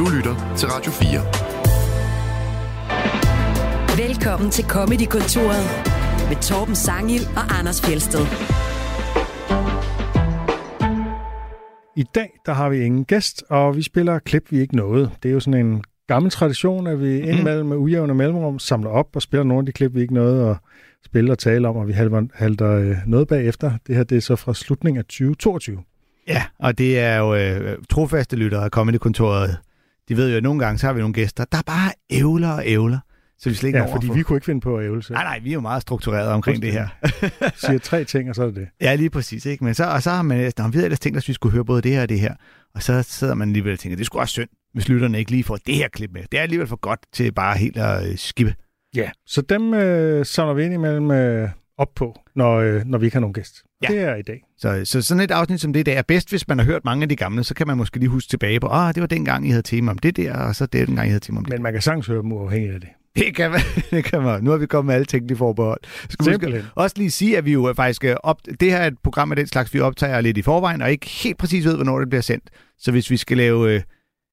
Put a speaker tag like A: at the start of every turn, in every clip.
A: Du lytter til Radio
B: 4. Velkommen til Comedy-kontoret med Torben Sangil og Anders Fjelsted.
C: I dag der har vi ingen gæst, og vi spiller klip, vi ikke nåede. Det er jo sådan en gammel tradition, at vi indimellem med ujævne mellemrum samler op og spiller nogle af de klip, vi ikke nåede at spille og tale om, og vi halter, halter øh, noget bagefter. Det her det er så fra slutningen af 2022.
D: Ja, og det er jo øh, trofaste lyttere af Comedy-kontoret. De ved jo, at nogle gange så har vi nogle gæster, der bare ævler og ævler. Så vi slet ikke
C: ja, fordi for... vi kunne ikke finde på at ævle
D: Nej, nej, vi er jo meget struktureret omkring det her.
C: siger tre ting, og så er det det.
D: Ja, lige præcis. Ikke? Men så, og så har man, vi havde ellers tænkt at vi skulle høre både det her og det her. Og så sidder man alligevel og tænker, det skulle også synd, hvis lytterne ikke lige får det her klip med. Det er alligevel for godt til bare helt at øh, skippe.
C: Ja, så dem øh, samler vi ind imellem øh, op på, når, øh, når vi ikke har nogen gæst. Ja. Det er i dag.
D: Så, så sådan et afsnit som det der er bedst, hvis man har hørt mange af de gamle, så kan man måske lige huske tilbage på, ah, det var dengang, I havde tema om det der, og så det dengang, I havde tema om det.
C: Men man kan sagtens høre dem uafhængigt af det.
D: Det kan man. Det kan man. Nu har vi kommet med alle tænkelige forbehold. Skal vi også lige sige, at vi jo faktisk op... Det her er et program af den slags, vi optager lidt i forvejen, og ikke helt præcis ved, hvornår det bliver sendt. Så hvis vi skal lave... Øh,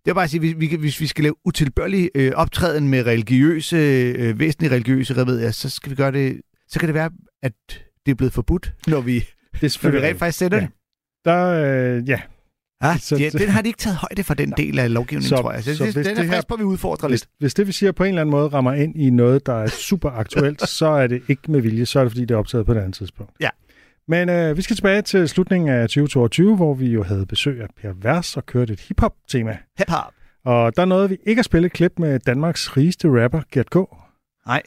D: det er bare at sige, hvis vi, hvis vi skal lave utilbørlig øh, optræden med religiøse, øh, væsentlige religiøse, hvad ved jeg, så skal vi gøre det... Så kan det være, at det er blevet forbudt, når vi, det når vi rent faktisk sender
C: ja.
D: det.
C: Der, øh, ja,
D: Ah, så, ja, den har de ikke taget højde for den del af lovgivningen, så, tror jeg. Så, så det, den er det frisk på, at vi udfordrer
C: hvis,
D: lidt.
C: Hvis det, vi siger, på en eller anden måde rammer ind i noget, der er super aktuelt, så er det ikke med vilje, så er det, fordi det er optaget på et andet tidspunkt.
D: Ja.
C: Men øh, vi skal tilbage til slutningen af 2022, hvor vi jo havde besøg af Per Vers og kørte et hip-hop-tema.
D: Hip-hop.
C: Og der nåede vi ikke at spille et klip med Danmarks rigeste rapper, Gert K.
D: Nej.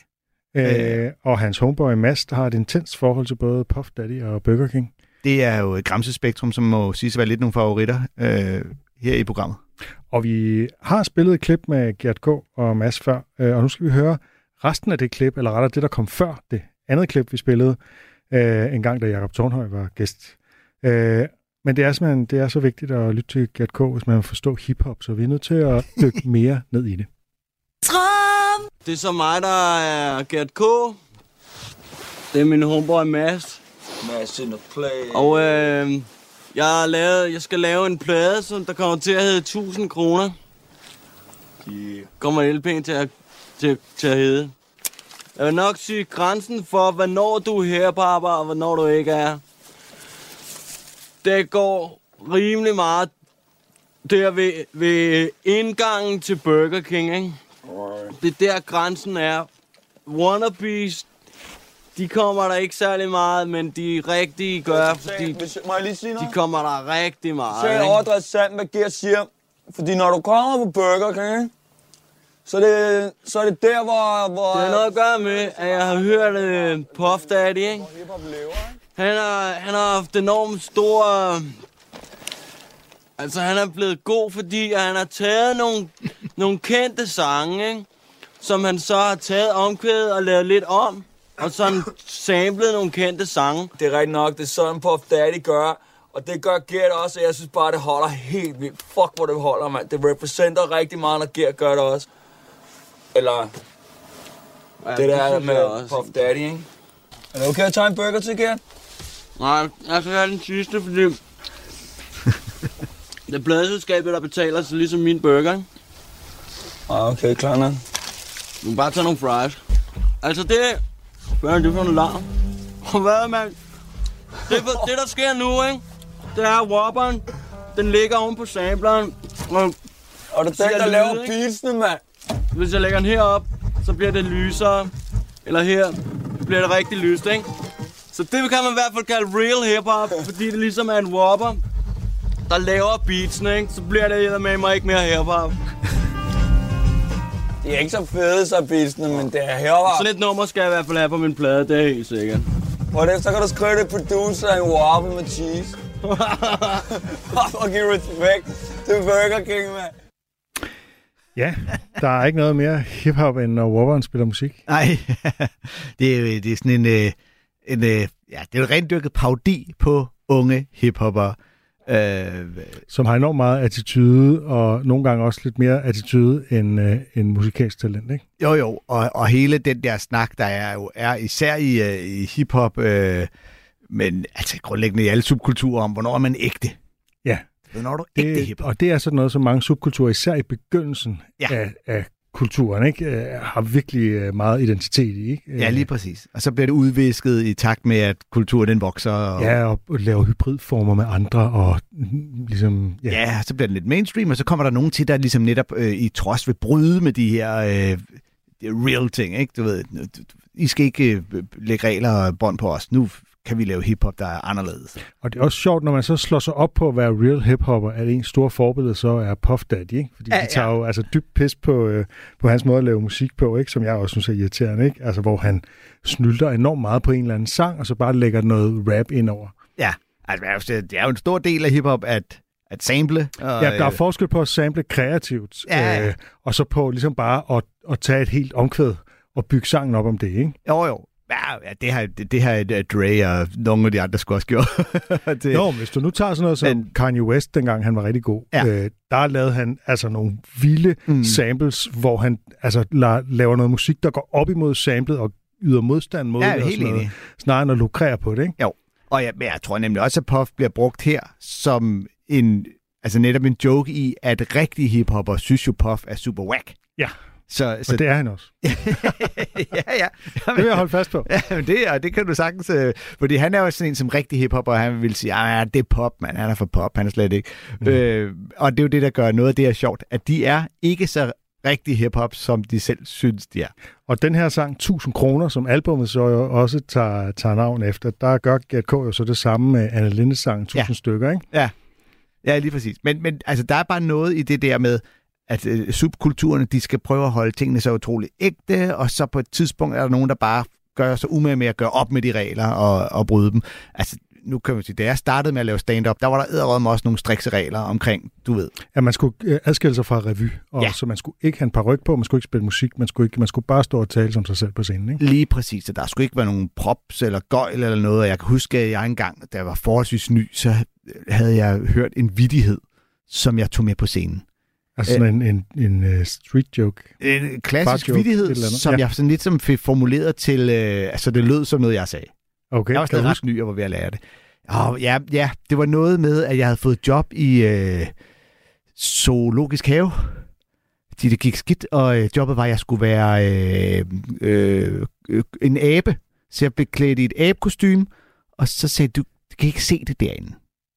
C: Øh, øh. Og hans homeboy Mads, har et intens forhold til både Puff Daddy og Burger King.
D: Det er jo et Gramse-spektrum, som må siges at være lidt nogle favoritter øh, her i programmet.
C: Og vi har spillet et klip med Gert K. og Mads før, øh, og nu skal vi høre resten af det klip, eller rettere det, der kom før det andet klip, vi spillede øh, en gang, da Jacob Tornhøj var gæst. Øh, men det er simpelthen det er så vigtigt at lytte til Gert K., hvis man vil forstå hiphop, så vi er nødt til at dykke mere ned i det.
E: Det er så mig, der er Gert K. Det er min homeboy Mads. Og øh, jeg, har lavet, jeg skal lave en plade, som der kommer til at hedde 1000 kroner. Yeah. Kommer LP'en til at, til, til at hedde. Jeg vil nok sige grænsen for, hvornår du er her, papa, og hvornår du ikke er. Det går rimelig meget der ved, ved indgangen til Burger King, ikke? Det er der grænsen er. Wannabes, de kommer der ikke særlig meget, men de rigtige gør, fordi
F: Hvis, må jeg lige sige noget?
E: de kommer der rigtig meget.
F: Så
E: ikke?
F: overdrevet sandt, hvad Gert siger. Fordi når du kommer på Burger King, så er det, så er det der, hvor... hvor
E: Det har noget at gøre med, at jeg har hørt uh, Puff Daddy, ikke? Han har, han har haft enormt stor... øh, Altså, han er blevet god, fordi han har taget nogle, nogle kendte sange, ikke? Som han så har taget omkvædet og lavet lidt om. Og sådan samlet nogle kendte sange.
F: Det er rigtigt nok, det er sådan Puff Daddy gør. Og det gør Gert også, og jeg synes bare, det holder helt vildt. Fuck, hvor det holder, mand. Det repræsenterer rigtig meget, når Gert gør det også. Eller
E: Ja,
F: det der
E: synes jeg
F: med
E: også.
F: Puff Daddy, ikke? Er det okay at tage en burger til, Gert?
E: Nej, jeg skal have den sidste, fordi... det er pladselskabet, der betaler, så ligesom min burger. ikke?
F: Ah, okay, klar nok.
E: Du kan bare tage nogle fries. Altså det... Hvad er det for en larm? Hvad, mand? Det, det, der sker nu, ikke? Det er Whopperen. Den ligger oven på sampleren. Og
F: Og det er den, der
E: lyde,
F: laver beatsene, mand.
E: hvis jeg lægger den herop, så bliver det lysere. Eller her bliver det rigtig lyst, ikke? Så det kan man i hvert fald kalde real hip-hop, fordi det ligesom er en whopper, der laver beatsene, ikke? Så bliver det med mig ikke mere hip-hop.
F: De er ikke så fede, så beatsene, men det er herfra.
E: Sådan et nummer skal jeg i hvert fald have på min plade, det er helt sikkert.
F: På det, så kan du skrive det producer en waffle med cheese. og give respekt til Burger King, mand.
C: Ja, der er ikke noget mere hiphop, end når Wobberen spiller musik.
D: Nej, det er, det er sådan en, øh, en øh, ja, det er en rendyrket parodi på unge hiphopper. Øh,
C: Som har enormt meget attitude, og nogle gange også lidt mere attitude end, øh, end musikalsk talent, ikke?
D: jo jo, og, og hele den der snak, der er jo er især i, øh, i hiphop, øh, men altså grundlæggende i alle subkulturer om, hvornår er man ægte.
C: Ja,
D: Når du det, ægte hiphop.
C: Og det er sådan noget, som mange subkulturer, især i begyndelsen ja. af, af kulturen, ikke? Øh, har virkelig øh, meget identitet i. Ikke?
D: Ja, lige præcis. Og så bliver det udvisket i takt med, at kulturen den vokser. Og...
C: Ja, og laver hybridformer med andre, og ligesom...
D: Ja. ja, så bliver det lidt mainstream, og så kommer der nogen til, der ligesom netop øh, i trods vil bryde med de her øh, real ting, ikke? Du ved, I skal ikke øh, lægge regler og bånd på os. Nu kan vi lave hiphop, der er anderledes.
C: Og det er også sjovt, når man så slår sig op på at være real hiphopper, at en stor forbillede så er Puff Daddy, ikke? Fordi ja, de tager ja. jo altså dybt pis på, øh, på hans måde at lave musik på, ikke? Som jeg også synes er irriterende, ikke? Altså, hvor han snylder enormt meget på en eller anden sang, og så bare lægger noget rap ind over.
D: Ja, altså det er jo en stor del af hiphop, at at sample.
C: Og, ja, der er øh, forskel på at sample kreativt, ja. øh, og så på ligesom bare at, at tage et helt omkvæd og bygge sangen op om det, ikke?
D: Jo, jo. Ja, det har, det, det har uh, Dre og nogle af de andre skulle også gjort.
C: det, jo, hvis du nu tager sådan noget som men, Kanye West, dengang han var rigtig god, ja. øh, der lavede han altså nogle vilde mm. samples, hvor han altså la, laver noget musik, der går op imod samlet og yder modstand mod ja, det, og sådan noget, snarere end at lukrere på det, ikke?
D: Jo, og jeg, jeg tror nemlig også, at Puff bliver brugt her som en, altså netop en joke i, at rigtige hiphopper synes jo Puff er super whack.
C: Ja. Så, så... Og det er han også.
D: ja, ja.
C: Jamen, det vil jeg holde fast på.
D: Ja, men det, og det kan du sagtens... Øh, fordi han er jo sådan en som rigtig hiphopper, og han vil sige, at ah, det er pop, man. Han er for pop, han er slet ikke. Mm. Øh, og det er jo det, der gør noget af det her sjovt, at de er ikke så rigtig hiphop, som de selv synes, de er.
C: Og den her sang, 1000 kroner, som albumet så jo også tager, tager navn efter, der gør Gert K. jo så det samme med Anne Lindes sang, 1000 ja. stykker, ikke?
D: Ja. Ja, lige præcis. Men, men altså, der er bare noget i det der med, at øh, subkulturerne, de skal prøve at holde tingene så utroligt ægte, og så på et tidspunkt er der nogen, der bare gør sig umage med at gøre op med de regler og, og bryde dem. Altså, nu kan man sige, da jeg startede med at lave stand-up, der var der æderrømme også nogle strikse regler omkring, du ved.
C: Ja, man skulle øh, adskille sig fra revy, og ja. så man skulle ikke have en par ryg på, man skulle ikke spille musik, man skulle, ikke, man skulle bare stå og tale som sig selv på scenen. Ikke?
D: Lige præcis, så der skulle ikke være nogen props eller gøjl eller noget, og jeg kan huske, at jeg engang, da jeg var forholdsvis ny, så havde jeg hørt en vidighed, som jeg tog med på scenen.
C: Altså sådan en, en, en uh, street joke?
D: En klassisk joke, vidighed, som ja. jeg sådan lidt som fik formuleret til, uh, altså det lød som noget, jeg sagde.
C: Okay,
D: jeg var stadig ret ny og var ved at lære det. Og ja, ja, det var noget med, at jeg havde fået job i uh, zoologisk have. De, det gik skidt, og uh, jobbet var, at jeg skulle være uh, uh, en abe. Så jeg blev klædt i et abekostyme, og så sagde du, du kan ikke se det derinde.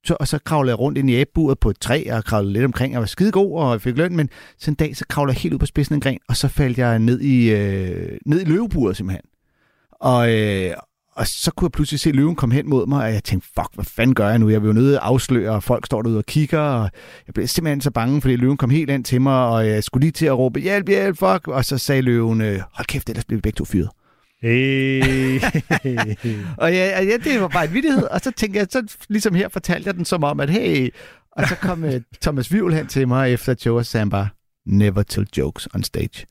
D: Så, og så kravlede jeg rundt ind i æbburet på et træ, og kravlede lidt omkring. Jeg var skide god og fik løn, men så en dag, så kravlede jeg helt ud på spidsen af en gren, og så faldt jeg ned i, øh, ned i løveburet simpelthen. Og, øh, og så kunne jeg pludselig se løven komme hen mod mig, og jeg tænkte, fuck, hvad fanden gør jeg nu? Jeg vil jo nødt afsløre, og folk står derude og kigger, og jeg blev simpelthen så bange, fordi løven kom helt ind til mig, og jeg skulle lige til at råbe, hjælp, hjælp, fuck, og så sagde løven, øh, hold kæft, ellers bliver vi begge to fyret.
C: Hey.
D: og ja, ja, det var bare en vidighed, og så tænkte jeg, så ligesom her fortalte jeg den som om, at hey, og så kom uh, Thomas Vivl hen til mig efter Joe og sagde bare, never tell jokes on stage.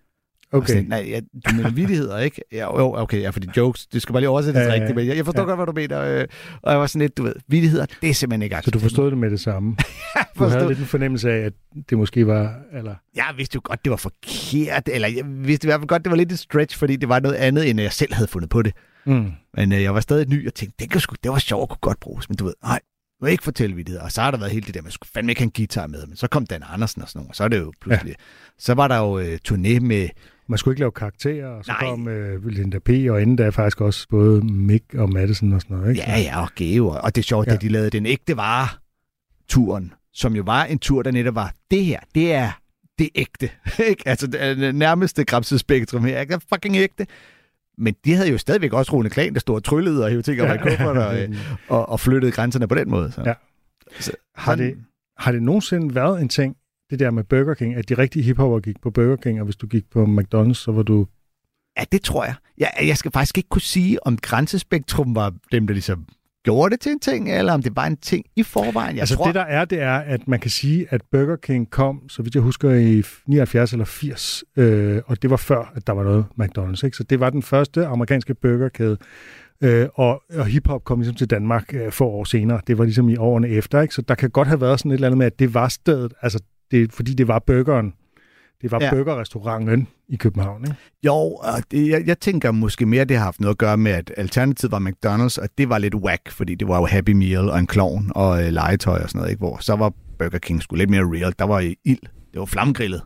C: Okay. Sådan,
D: nej, ja, du mener vidigheder, ikke? Ja, jo, okay, ja, fordi jokes, det skal bare lige oversætte det ja, rigtigt, men jeg, jeg forstår ja. godt, hvad du mener. Øh, og jeg var sådan lidt, du ved, vidigheder, det er simpelthen ikke
C: Så du forstod det med det samme? du havde lidt en fornemmelse af, at det måske var, eller...
D: Jeg vidste jo godt, det var forkert, eller jeg vidste i hvert fald godt, det var lidt et stretch, fordi det var noget andet, end jeg selv havde fundet på det. Mm. Men øh, jeg var stadig ny og tænkte, det, kan sgu, det var sjovt, kunne godt bruges, men du ved, nej, må ikke fortælle vidigheder. Og så har der været helt det der, man skulle fandme ikke have en guitar med, men så kom Dan Andersen og sådan noget, og så er det jo pludselig... Ja. Så var der jo øh, turné med
C: man skulle ikke lave karakterer, og så Nej. kom uh, Linda P., og inden da faktisk også både Mick og Madison og sådan noget. Ikke?
D: Ja, ja, og Geo. Og det er sjovt, ja. at de lavede den ægte vare-turen, som jo var en tur, der netop var, det her, det er det ægte. ikke? Altså det nærmeste Gramsø-spektrum her, ikke? fucking ægte. Men de havde jo stadigvæk også Rune Klan, der stod og tryllede og hævde ting ja. og, og, og, og flyttede grænserne på den måde. Så.
C: Ja. Så, har, det, har det nogensinde været en ting, det der med Burger King, at de rigtige hiphopper gik på Burger King, og hvis du gik på McDonald's, så var du...
D: Ja, det tror jeg. Jeg, jeg skal faktisk ikke kunne sige, om Grænsespektrum var dem, der ligesom gjorde det til en ting, eller om det var en ting i forvejen. Jeg
C: altså
D: tror...
C: det der er, det er, at man kan sige, at Burger King kom, så vidt jeg husker, i 79 eller 80, øh, og det var før, at der var noget McDonald's. Ikke? Så det var den første amerikanske burgerkæde, øh, og, og hiphop kom ligesom til Danmark øh, få år senere. Det var ligesom i årene efter, ikke? så der kan godt have været sådan et eller andet med, at det var stedet, altså det, fordi det var burgeren. Det var ja. burgerrestauranten i København, ikke?
D: Jo, og det, jeg, jeg tænker måske mere, det har haft noget at gøre med, at alternativet var McDonald's, og det var lidt whack, fordi det var jo Happy Meal og en klovn og øh, legetøj og sådan noget, ikke? hvor så var Burger King sgu lidt mere real. Der var ild. Det var flammegrillet.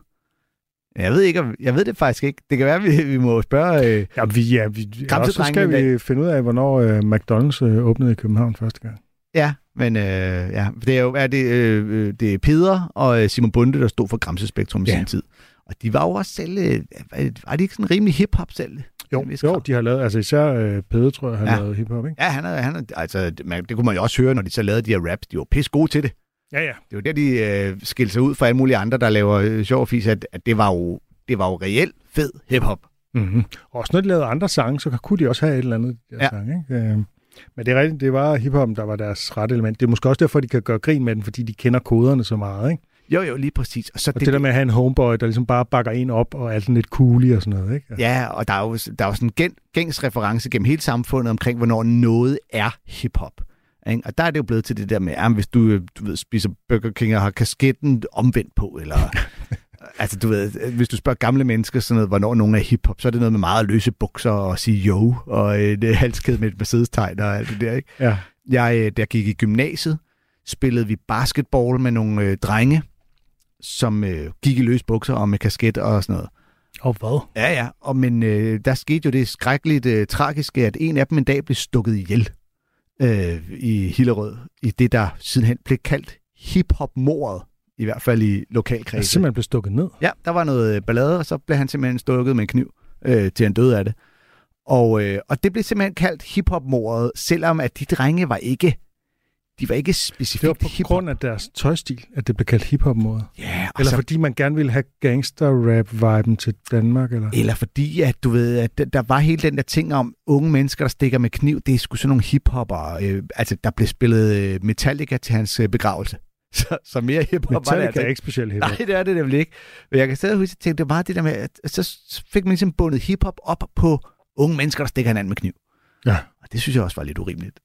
D: Jeg ved ikke, jeg ved det faktisk ikke. Det kan være, at vi, vi må spørge... Øh,
C: ja, vi, ja, vi, ja, så skal vi finde ud af, hvornår øh, McDonald's øh, åbnede i København første gang.
D: Ja, men øh, ja, det er jo er det, øh, øh det er Peder og øh, Simon Bunde, der stod for Gramsespektrum i ja. sin tid. Og de var jo også selv... Øh, var de ikke sådan rimelig hip-hop selv?
C: Jo, jo de har lavet, altså især øh, Peder, tror jeg, har ja. lavet hiphop, ikke?
D: Ja, han er, han er, altså, man, det kunne man jo også høre, når de så lavede de her raps. De var pisse gode til det.
C: Ja, ja.
D: Det var der, de øh, skilte sig ud fra alle mulige andre, der laver øh, sjov fis, at, at det var jo, det var jo reelt fed hiphop.
C: Mm-hmm. Og også når de lavede andre sange, så kunne de også have et eller andet der ja. sang, ikke? Øh, men det er rigtigt, det var hiphop, der var deres ret element. Det er måske også derfor, de kan gøre grin med den, fordi de kender koderne så meget, ikke?
D: Jo, jo, lige præcis.
C: Og, så og det, det der med at have en homeboy, der ligesom bare bakker en op og er sådan lidt cool og sådan noget, ikke?
D: Ja, ja og der er jo, der er jo sådan en gængs reference gennem hele samfundet omkring, hvornår noget er hiphop. Ikke? Og der er det jo blevet til det der med, at hvis du, du ved, spiser Burger King og har kasketten omvendt på, eller... altså, du ved, hvis du spørger gamle mennesker sådan noget, hvornår nogen er hiphop, så er det noget med meget løse bukser og sige jo, og et øh, halskæde med et Mercedes-tegn og alt det der, ikke?
C: Ja.
D: Jeg, øh, der gik i gymnasiet, spillede vi basketball med nogle øh, drenge, som øh, gik i løse bukser og med kasket og sådan noget.
C: Og hvad?
D: Ja, ja. Og, men øh, der skete jo det skrækkeligt øh, tragiske, at en af dem en dag blev stukket ihjel øh, i Hillerød, i det, der sidenhen blev kaldt hiphop-mordet, i hvert fald i lokalkredsen. Altså
C: simpelthen blev stukket ned?
D: Ja, der var noget øh, ballade, og så blev han simpelthen stukket med en kniv, øh, til han døde af det. Og, øh, og det blev simpelthen kaldt hiphop-mordet, selvom at de drenge var ikke de var ikke specifikt Det var
C: på
D: hip-hop.
C: grund af deres tøjstil, at det blev kaldt hiphop-mode.
D: Ja,
C: eller så... fordi man gerne ville have gangster-rap-viben til Danmark? Eller?
D: eller fordi, at du ved, at der var hele den der ting om unge mennesker, der stikker med kniv. Det er sgu sådan nogle hiphopper. Øh, altså, der blev spillet øh, Metallica til hans øh, begravelse. Så, så mere hiphop var det
C: altså. er ikke specielt hiphop.
D: Nej, det er det nemlig ikke. Men jeg kan stadig huske, at tænke, det var det der med, at så fik man ligesom bundet hiphop op på unge mennesker, der stikker hinanden med kniv.
C: Ja.
D: Og det synes jeg også var lidt urimeligt.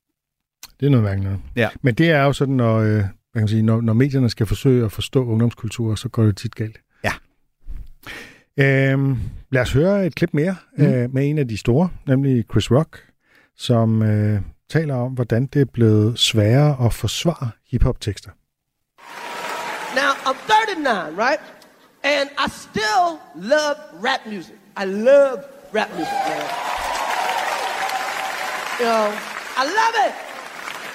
C: Det er noget mærkeligt.
D: Ja.
C: Men det er jo sådan, når, øh, hvad kan man sige, når, når medierne skal forsøge at forstå ungdomskultur, så går det tit galt.
D: Ja.
C: Øhm, lad os høre et klip mere mm. øh, med en af de store, nemlig Chris Rock, som øh, taler om, hvordan det er blevet sværere at forsvare hiphop-tekster.
A: I'm 39, right? And I still love rap music. I love rap music, man. You know, I love it.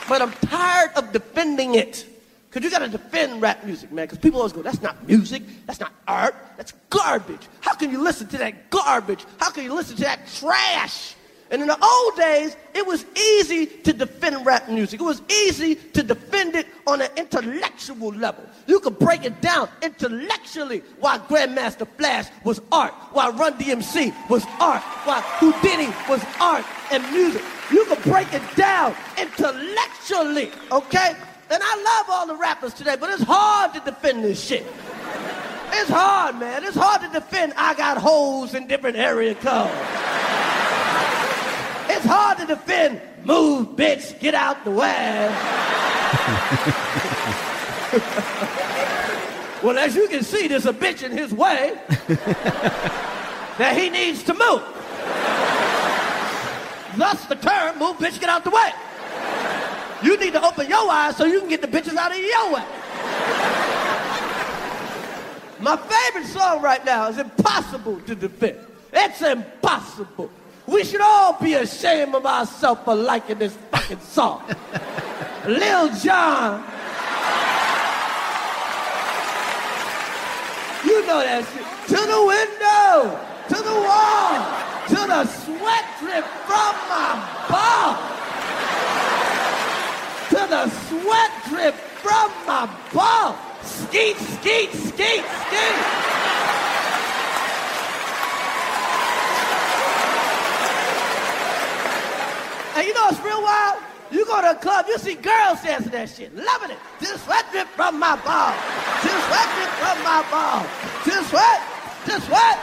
A: but I'm tired of defending it. Because you got to defend rap music, man. Because people always go, that's not music. That's not art. That's garbage. How can you listen to that garbage? How can you listen to that trash? And in the old days, it was easy to defend rap music. It was easy to defend it on an intellectual level. You could break it down intellectually why Grandmaster Flash was art, why Run DMC was art, why Houdini was art and music. You could break it down intellectually, okay? And I love all the rappers today, but it's hard to defend this shit. It's hard, man. It's hard to defend I got holes in different area codes. It's hard to defend move, bitch, get out the way. well, as you can see, there's a bitch in his way that he needs to move. Thus the term, move bitch, get out the way. You need to open your eyes so you can get the bitches out of your way. My favorite song right now is Impossible to Defend. It's impossible. We should all be ashamed of ourselves for liking this fucking song. Lil Jon. You know that shit. To the window, to the wall, to the sweat drip from my ball. To the sweat drip from my ball. Skeet, skeet, skeet, skeet. And you know it's real wild? You go to a club, you see girls dancing that shit, loving it. The sweat drip from my ball. The sweat drip from my ball. The sweat, the sweat.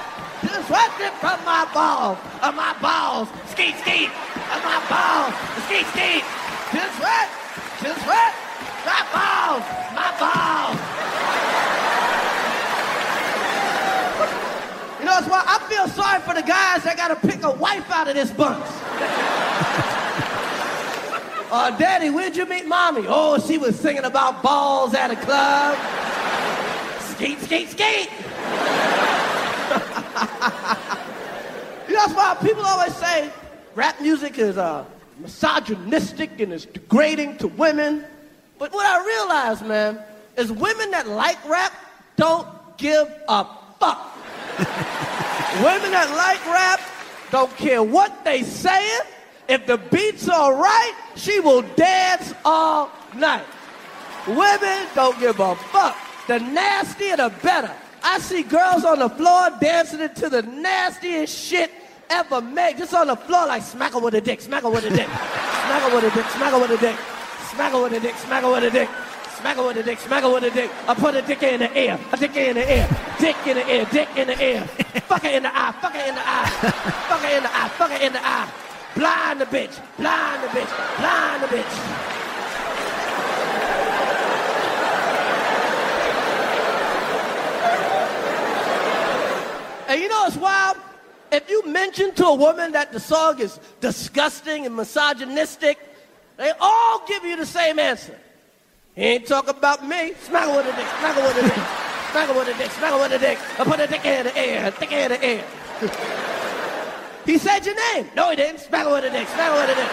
A: Just sweat drip from my balls, of my balls, skeet skeet, of my balls, skeet skeet. Just sweat, just sweat, my balls, my balls. You know that's why I feel sorry for the guys that got to pick a wife out of this bunch. Uh, Daddy, where'd you meet Mommy? Oh, she was singing about balls at a club. Skate, skate, skate. you know, that's why people always say rap music is uh, misogynistic and it's degrading to women. But what I realize, man, is women that like rap don't give a fuck. women that like rap don't care what they saying. If the beat's all right, she will dance all night. Women don't give a fuck. The nastier, the better. I see girls on the floor dancing to the nastiest shit ever made. Just on the floor, like smack her with a dick, smack her with a dick, smack her with a dick, smack her with a dick, smack her with a dick, smack her with a dick. Smack her with a dick, smack her with a dick. I put a dick in the air, a dick in the air, dick in the air, dick in the air. fuck her in the eye, fuck her in the eye, fuck her in the eye, fuck her in the eye. Blind the bitch, blind the bitch, blind the bitch. And you know it's wild? If you mention to a woman that the song is disgusting and misogynistic, they all give you the same answer. He ain't talking about me. Smack her with a dick, smack her with a dick, smack her with a dick, smack her with a dick. I put a dick in the air, dick in the air. he said your name. No, he didn't. Smack her with a dick, smack her with a dick,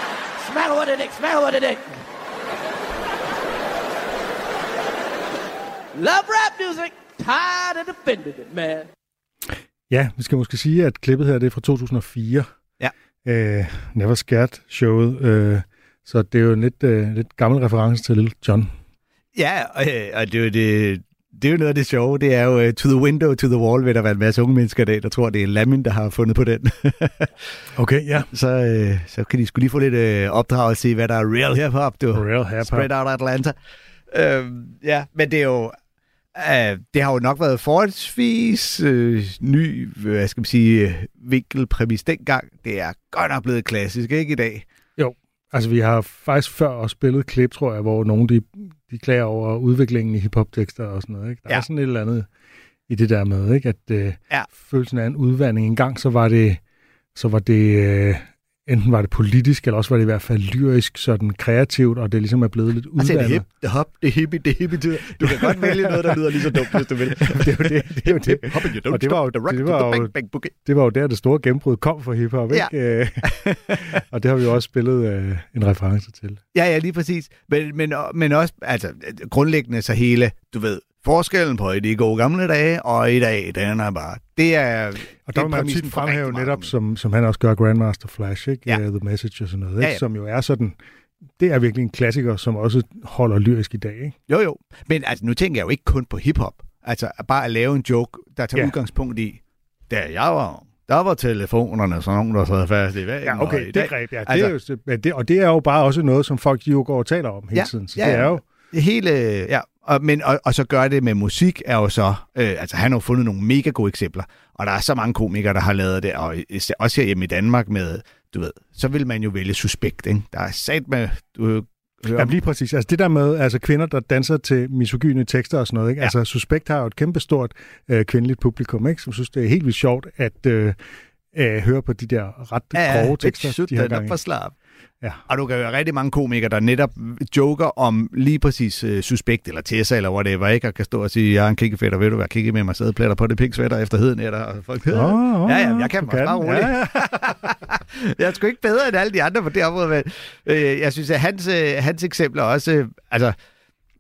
A: smack her with a dick, smack her with a dick. Love rap music. Tired of defending it, man.
C: Ja, vi skal måske sige, at klippet her det er fra 2004.
D: Ja.
C: Øh, Never Scared showet. Øh, så det er jo en lidt, øh, lidt gammel reference til Little John.
D: Ja, og, øh, og det er jo det, det er jo noget af det sjove, det er jo uh, to the window, to the wall, vil der være en masse unge mennesker i dag, der tror, det er Lamin, der har fundet på den.
C: okay, ja.
D: Så, uh, så kan de skulle lige få lidt uh, opdrag og se, hvad der er real hip-hop. Du.
C: Real hip-hop.
D: Spread out Atlanta. Uh, ja, men det er jo... Uh, det har jo nok været forholdsvis uh, ny, hvad skal man sige, vinkelpræmis dengang. Det er godt nok blevet klassisk, ikke i dag?
C: Jo, altså vi har faktisk før også spillet klip, tror jeg, hvor nogen de, de klager over udviklingen i hiphop-tekster og sådan noget. Ikke? Der ja. er sådan et eller andet i det der med, ikke? at uh, ja. følelsen af en udvandring. En gang så var det, så var det uh, enten var det politisk, eller også var det i hvert fald lyrisk, sådan kreativt, og det ligesom er blevet lidt udvandet.
D: Altså, det hip, det hop, det hippie, det hippie. Du kan godt vælge noget, der lyder lige så dumt, hvis du vil.
C: det er jo det. det, er jo det.
D: Hop you don't og det var jo, det var jo, bang, bang, boogie.
C: Det var jo der, det store gennembrud kom for hiphop, ikke? Ja. og det har vi jo også spillet uh, en reference til.
D: Ja, ja, lige præcis. Men, men, men også, altså, grundlæggende så hele, du ved, forskellen på i de gode gamle dage og i dag, den er bare... Det er...
C: Og der vil man tit fremhæve netop, som, som han også gør, Grandmaster Flash, ikke? Ja. The Message og sådan noget, ikke? Ja, ja. som jo er sådan... Det er virkelig en klassiker, som også holder lyrisk i dag, ikke?
D: Jo, jo. Men altså, nu tænker jeg jo ikke kun på hiphop. Altså, bare at lave en joke, der tager ja. udgangspunkt i, da jeg var der var telefonerne, så nogen, der sad fast i væggen.
C: Ja, okay, det greb, ja. Altså, det er jo, det, og det er jo bare også noget, som folk de jo går og taler om hele
D: ja,
C: tiden. Så
D: ja,
C: det er jo...
D: Hele, ja, og, men, og, og så gør det med musik, er jo så, øh, altså han har fundet nogle mega gode eksempler, og der er så mange komikere, der har lavet det, og også her hjemme i Danmark med, du ved, så vil man jo vælge suspekt, ikke? Der er sat med, du
C: Ja, lige præcis. Altså det der med altså kvinder, der danser til misogyne tekster og sådan noget. Ikke? Ja. Altså Suspekt har jo et kæmpestort øh, kvindeligt publikum, ikke? som synes, det er helt vildt sjovt at øh, øh, høre på de der ret ja, grove tekster.
D: Ja, det er for slap.
C: Ja.
D: Og du kan jo rigtig mange komikere, der netop joker om lige præcis uh, suspekt eller Tessa eller whatever, ikke? Og kan stå og sige, jeg er en kikkefætter, ved du hvad, kigge med mig sædeplætter på det pingsvætter efter heden der. Og folk, oh, oh, ja, ja, jeg kan mig bare roligt. Ja, ja. jeg er sgu ikke bedre end alle de andre på det område, men øh, jeg synes, at hans, øh, hans eksempler også, øh, altså,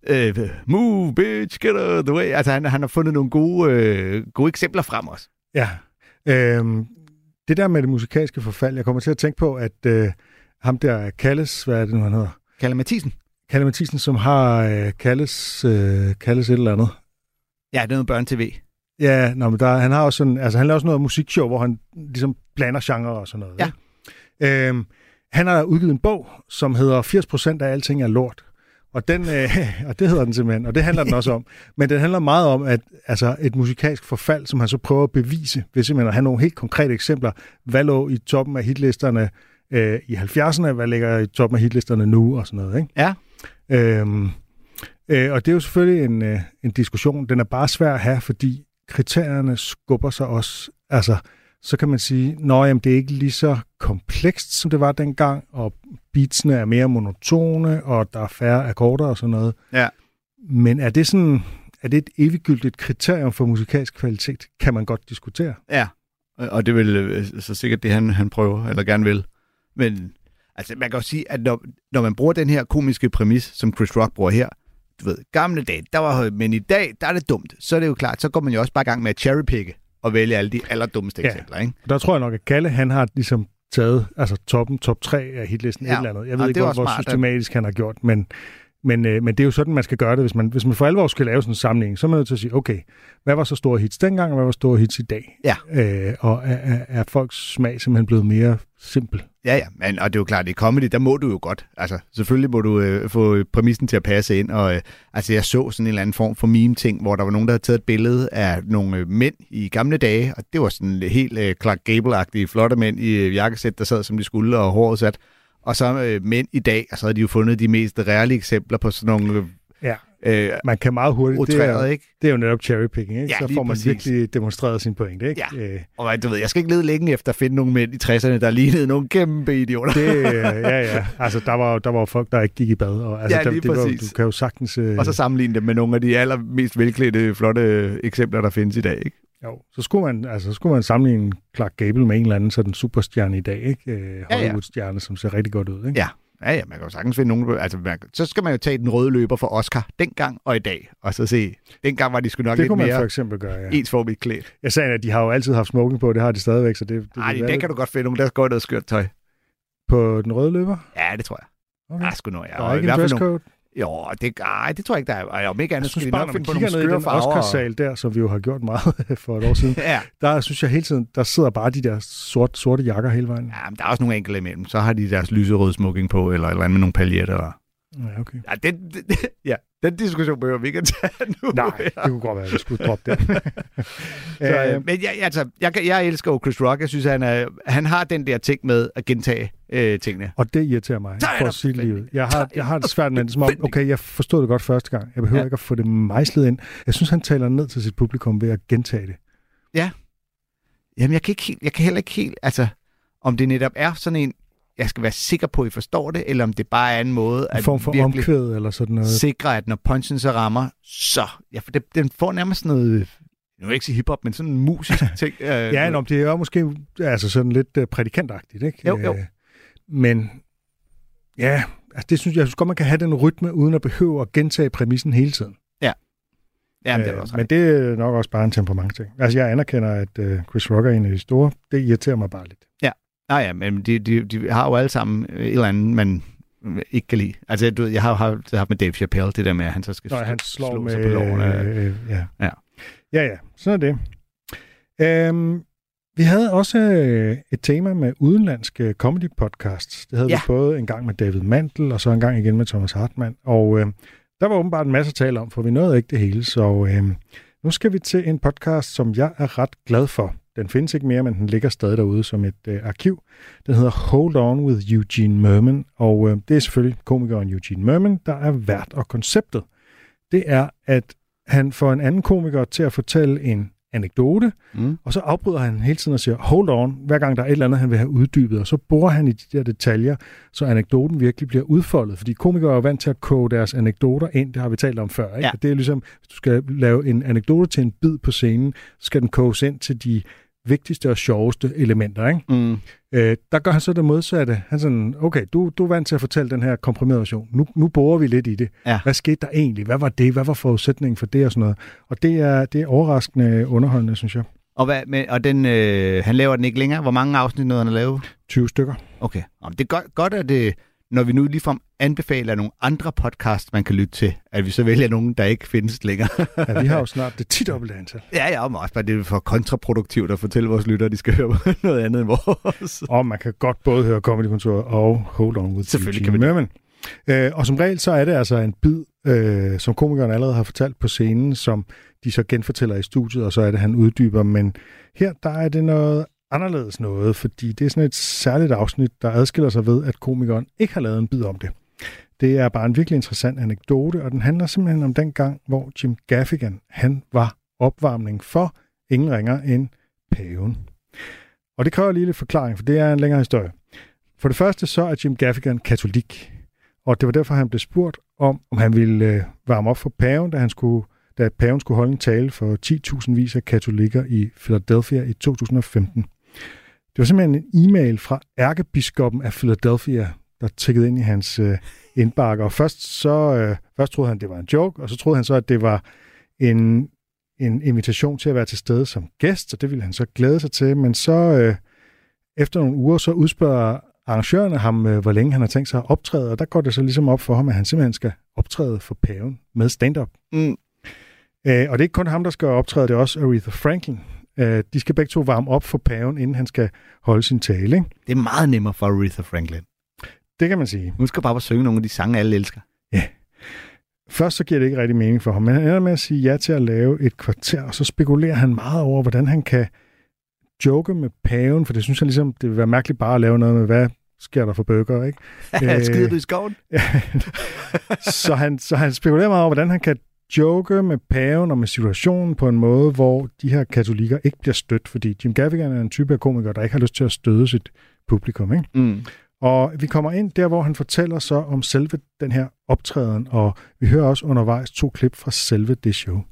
D: øh, move, bitch, get out the way. Altså, han, han har fundet nogle gode, øh, gode eksempler frem også.
C: Ja. Øhm, det der med det musikalske forfald, jeg kommer til at tænke på, at øh, ham der Kalles, hvad er det nu, han hedder?
D: Kalle Mathisen.
C: Kalle Mathisen, som har øh, Kalles, øh, Kalles et eller andet.
D: Ja, det er noget børn-tv.
C: Ja, nå, men der, han har også sådan, altså han laver også noget musikshow, hvor han ligesom blander genre og sådan noget.
D: Ja.
C: Ikke? Øhm, han har udgivet en bog, som hedder 80% af alting er lort. Og, den, øh, og det hedder den simpelthen, og det handler den også om. Men den handler meget om at altså et musikalsk forfald, som han så prøver at bevise, ved simpelthen at have nogle helt konkrete eksempler. Hvad lå i toppen af hitlisterne øh, i 70'erne, hvad ligger i toppen af hitlisterne nu og sådan noget. Ikke?
D: Ja.
C: Øhm, øh, og det er jo selvfølgelig en, øh, en diskussion. Den er bare svær at have, fordi kriterierne skubber sig også. Altså, så kan man sige, jamen, det er ikke lige så komplekst, som det var dengang, og beatsene er mere monotone, og der er færre akkorder og sådan noget.
D: Ja.
C: Men er det sådan, er det et eviggyldigt kriterium for musikalsk kvalitet? Kan man godt diskutere.
D: Ja, og det vil øh, så sikkert det, han, han prøver, eller gerne vil. Men altså, man kan jo sige, at når, når man bruger den her komiske præmis, som Chris Rock bruger her, du ved, gamle dage, der var men i dag, der er det dumt. Så er det jo klart, så går man jo også bare i gang med at cherrypicke og vælge alle de allerdummeste ja. eksempler, ikke?
C: Der tror jeg nok, at Kalle, han har ligesom taget altså toppen, top 3 af hitlisten ja. et eller andet. Jeg ved ja, ikke, hvor, hvor systematisk han har gjort, men men, øh, men det er jo sådan, man skal gøre det. Hvis man, hvis man for alvor skal lave sådan en samling, så er man nødt til at sige, okay, hvad var så store hits dengang, og hvad var store hits i dag?
D: Ja.
C: Øh, og er, er, er folks smag simpelthen blevet mere simpel?
D: Ja, ja, men, og det er jo klart, i comedy, der må du jo godt. Altså, selvfølgelig må du øh, få præmissen til at passe ind, og øh, altså, jeg så sådan en eller anden form for meme-ting, hvor der var nogen, der havde taget et billede af nogle øh, mænd i gamle dage, og det var sådan helt øh, Clark Gable-agtige flotte mænd i øh, jakkesæt, der sad, som de skulle, og håret sat. Og så øh, mænd i dag, og så har de jo fundet de mest reelle eksempler på sådan nogle... Øh,
C: ja. Øh, man kan meget hurtigt.
D: det, er, ikke?
C: det er jo netop cherrypicking, ikke? Ja, så får man præcis. virkelig demonstreret sin pointe. Ikke?
D: Ja. Øh. Og du ved, jeg skal ikke lede længe efter at finde nogle mænd i 60'erne, der lignede nogle kæmpe idioter.
C: Det, ja, ja. Altså, der var, der var folk, der ikke gik i bad. Og, altså,
D: ja, lige
C: der,
D: det præcis.
C: Var, du kan jo sagtens... Øh...
D: Og så sammenligne det med nogle af de allermest velklædte, flotte eksempler, der findes i dag, ikke?
C: Jo, så skulle man, altså, så skulle man sammenligne Clark Gable med en eller anden sådan superstjerne i dag, ikke? Øh, Hollywood-stjerne, ja, ja. som ser rigtig godt ud, ikke?
D: Ja, Ja, ja, man kan jo sagtens finde nogen... Altså, man, så skal man jo tage den røde løber for Oscar dengang og i dag, og så se... Dengang var de sgu nok
C: det
D: lidt mere...
C: Det kunne man for eksempel gøre, ja.
D: Ensformigt klædt.
C: Jeg sagde, at de har jo altid haft smoking på, det har de stadigvæk, så det...
D: Det, det, det kan du godt finde nogen, der går noget skørt tøj.
C: På den røde løber?
D: Ja, det tror jeg. Okay. Ja, sgu noget, ja.
C: Der er ikke en dresscode?
D: Jo, det, ej, det tror jeg ikke, der er. Ej, om ikke andet,
C: jeg synes bare, når man kigger ned i den Oscarsal der, som vi jo har gjort meget for et år siden,
D: ja.
C: der synes jeg hele tiden, der sidder bare de der sort, sorte jakker hele vejen.
D: Ja, men der er også nogle enkelte imellem. Så har de deres lyserøde smoking på, eller eller andet med nogle paljetter. Eller...
C: Ja, okay.
D: Ja, det, det, ja, den diskussion behøver vi ikke at tage nu.
C: Nej, det kunne godt være, at vi skulle droppe det.
D: så, øh, men jeg, altså, jeg, jeg elsker jo Chris Rock. Jeg synes, han, er, han har den der ting med at gentage øh, tingene.
C: Og det irriterer mig for at sige livet. Jeg har, jeg har det svært med det, som om, okay, jeg forstod det godt første gang. Jeg behøver ja. ikke at få det mejslet ind. Jeg synes, han taler ned til sit publikum ved at gentage det.
D: Ja. Jamen, jeg kan, ikke helt, jeg kan heller ikke helt, altså, om det netop er sådan en, jeg skal være sikker på, at I forstår det, eller om det bare er en måde
C: at en form for omkvæd eller sådan noget.
D: sikre, at når punchen så rammer, så... Ja, for det, den får nærmest noget nu vil jeg ikke sige hiphop, men sådan en musisk ting.
C: ja, nå, det er jo måske altså sådan lidt uh, prædikantagtigt, ikke?
D: Jo, jo.
C: Men ja, altså det synes jeg, jeg synes godt, man kan have den rytme, uden at behøve at gentage præmissen hele tiden.
D: Ja. Ja, det er også
C: Men det er nok også bare en temperament ting. Altså, jeg anerkender, at uh, Chris Rock er en af de store. Det irriterer mig bare lidt.
D: Ja, Nej, ja, men de, de, de har jo alle sammen et eller andet, man ikke kan lide. Altså, du, jeg har haft, haft med Dave Chappelle, det der med, at han så skal
C: Nå, han slår
D: slå
C: med,
D: sig på lårene.
C: Øh, ja.
D: ja.
C: Ja, ja, sådan er det. Øhm, vi havde også øh, et tema med udenlandske comedy podcasts. Det havde ja. vi både en gang med David Mantel, og så en gang igen med Thomas Hartmann. Og øh, der var åbenbart en masse at tale om, for vi nåede ikke det hele. Så øh, nu skal vi til en podcast, som jeg er ret glad for. Den findes ikke mere, men den ligger stadig derude som et øh, arkiv. Den hedder Hold On with Eugene Merman, og øh, det er selvfølgelig komikeren Eugene Merman, der er vært og konceptet. Det er, at han får en anden komiker til at fortælle en anekdote, mm. og så afbryder han hele tiden og siger, hold on, hver gang der er et eller andet, han vil have uddybet, og så borer han i de der detaljer, så anekdoten virkelig bliver udfoldet, fordi komikere er vant til at koge deres anekdoter ind, det har vi talt om før, ikke?
D: Ja.
C: Det er ligesom, hvis du skal lave en anekdote til en bid på scenen, så skal den koges ind til de vigtigste og sjoveste elementer. Ikke?
D: Mm.
C: Øh, der gør han så det modsatte. Han sådan, okay, du, du er vant til at fortælle den her komprimerede version. Nu, nu borer vi lidt i det.
D: Ja.
C: Hvad skete der egentlig? Hvad var det? Hvad var forudsætningen for det og sådan noget? Og det er, det er overraskende underholdende, synes jeg.
D: Og, hvad, men, og den, øh, han laver den ikke længere? Hvor mange afsnit nåede han at lave?
C: 20 stykker.
D: Okay. Jamen, det er godt, godt at det når vi nu ligefrem anbefaler nogle andre podcasts, man kan lytte til, at vi så vælger nogen, der ikke findes længere.
C: ja, vi har jo snart det 10 dobbelte antal.
D: Ja, ja, men også bare det er for kontraproduktivt at fortælle vores lyttere, at de skal høre noget andet end vores.
C: Og man kan godt både høre Comedy Kontor og Hold On With
D: Selvfølgelig kan vi
C: Merman. Øh, og som regel, så er det altså en bid, øh, som komikeren allerede har fortalt på scenen, som de så genfortæller i studiet, og så er det, han uddyber. Men her, der er det noget anderledes noget, fordi det er sådan et særligt afsnit, der adskiller sig ved, at komikeren ikke har lavet en bid om det. Det er bare en virkelig interessant anekdote, og den handler simpelthen om den gang, hvor Jim Gaffigan, han var opvarmning for ingen ringer end paven. Og det kræver lige lidt forklaring, for det er en længere historie. For det første så er Jim Gaffigan katolik, og det var derfor, han blev spurgt om, om han ville øh, varme op for paven, da, han skulle, da paven skulle holde en tale for 10.000 vis af katolikker i Philadelphia i 2015. Det var simpelthen en e-mail fra ærkebiskoppen af Philadelphia, der tikkede ind i hans øh, indbakke. Og først, så, øh, først troede han, det var en joke, og så troede han så, at det var en, en invitation til at være til stede som gæst, og det ville han så glæde sig til. Men så øh, efter nogle uger, så udspørger arrangørerne ham, øh, hvor længe han har tænkt sig at optræde, og der går det så ligesom op for ham, at han simpelthen skal optræde for paven med stand-up. Mm. Øh, og det er ikke kun ham, der skal optræde, det er også Aretha Franklin. Øh, de skal begge to varme op for paven, inden han skal holde sin tale. Ikke?
D: Det er meget nemmere for Aretha Franklin.
C: Det kan man sige.
D: Nu skal bare synge nogle af de sange, alle elsker.
C: Ja. Først så giver det ikke rigtig mening for ham, men han ender med at sige ja til at lave et kvarter, og så spekulerer han meget over, hvordan han kan joke med paven, for det synes jeg ligesom, det vil være mærkeligt bare at lave noget med, hvad sker der for bøger, ikke?
D: Skider du i skoven?
C: så, han, så han spekulerer meget over, hvordan han kan joke med paven og med situationen på en måde, hvor de her katolikker ikke bliver stødt, fordi Jim Gaffigan er en type af komiker, der ikke har lyst til at støde sit publikum. Ikke? Mm. Og vi kommer ind der, hvor han fortæller så om selve den her optræden, og vi hører også undervejs to klip fra selve det show.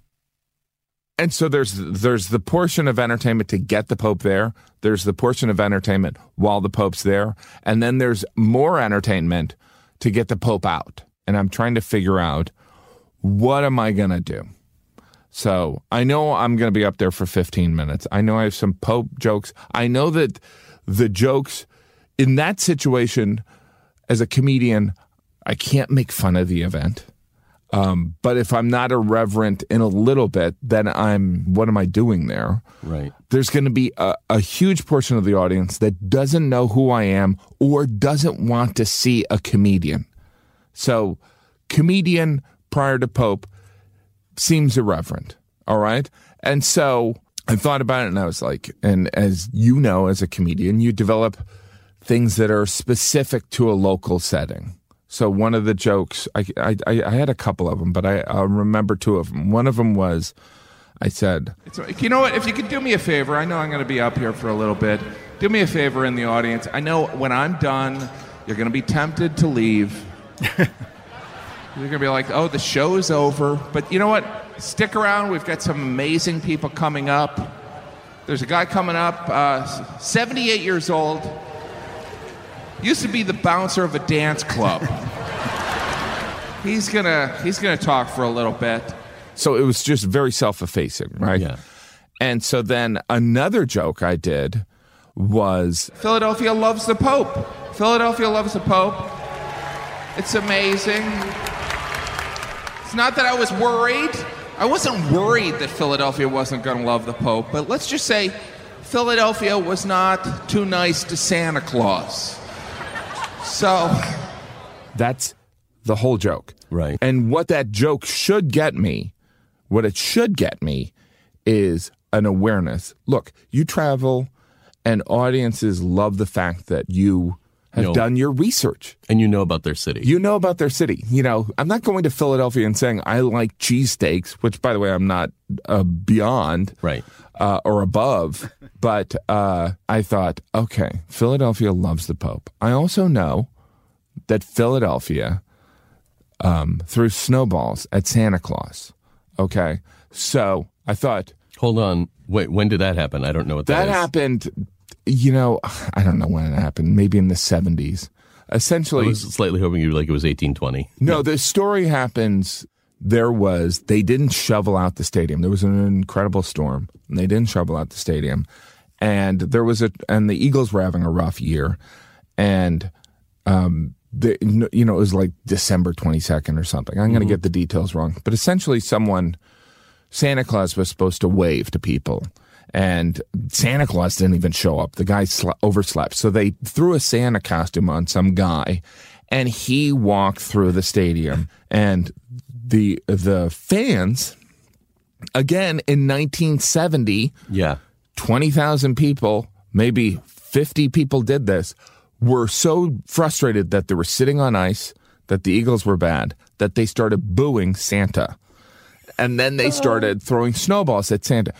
G: And so there's there's the portion of entertainment to get the Pope there. There's the portion of entertainment while the Pope's there, and then there's more entertainment to get the Pope out. And I'm trying to figure out what am I gonna do. So I know I'm gonna be up there for 15 minutes. I know I have some Pope jokes. I know that the jokes in that situation, as a comedian, I can't make fun of the event. Um, but if I'm not irreverent in a little bit, then I'm, what am I doing there?
H: Right.
G: There's going to be a, a huge portion of the audience that doesn't know who I am or doesn't want to see a comedian. So, comedian prior to Pope seems irreverent. All right. And so I thought about it and I was like, and as you know, as a comedian, you develop things that are specific to a local setting. So one of the jokes, I, I, I had a couple of them, but I i remember two of them. One of them was, I said, "You know what? If you could do me a favor, I know I'm going to be up here for a little bit. Do me a favor in the audience. I know when I'm done, you're going to be tempted to leave. you're going to be like, oh, the show's over. But you know what? Stick around. We've got some amazing people coming up. There's a guy coming up, uh, 78 years old." used to be the bouncer of a dance club. he's gonna he's gonna talk for a little bit. So it was just very self-effacing, right?
H: Yeah.
G: And so then another joke I did was Philadelphia loves the Pope. Philadelphia loves the Pope. It's amazing. It's not that I was worried. I wasn't worried that Philadelphia wasn't going to love the Pope, but let's just say Philadelphia was not too nice to Santa Claus. So that's the whole joke.
H: Right.
G: And what that joke should get me, what it should get me is an awareness. Look, you travel and audiences love the fact that you have done your research.
H: And you know about their city.
G: You know about their city. You know, I'm not going to Philadelphia and saying I like cheesesteaks, which, by the way, I'm not uh, beyond
H: right.
G: Uh, or above. but uh, I thought, okay, Philadelphia loves the Pope. I also know that Philadelphia um, threw snowballs at Santa Claus. Okay. So I thought.
H: Hold on. Wait, when did that happen? I don't know what that,
G: that happened you know, I don't know when it happened, maybe in the 70s. Essentially,
H: I was slightly hoping you like it was 1820.
G: No, the story happens. There was, they didn't shovel out the stadium. There was an incredible storm, and they didn't shovel out the stadium. And there was a, and the Eagles were having a rough year. And, um, the, you know, it was like December 22nd or something. I'm going to mm-hmm. get the details wrong. But essentially, someone, Santa Claus was supposed to wave to people and Santa Claus didn't even show up. The guy sl- overslept. So they threw a Santa costume on some guy and he walked through the stadium and the the fans again in 1970
H: yeah
G: 20,000 people maybe 50 people did this were so frustrated that they were sitting on ice that the Eagles were bad that they started booing Santa and then they started oh. throwing snowballs at Santa.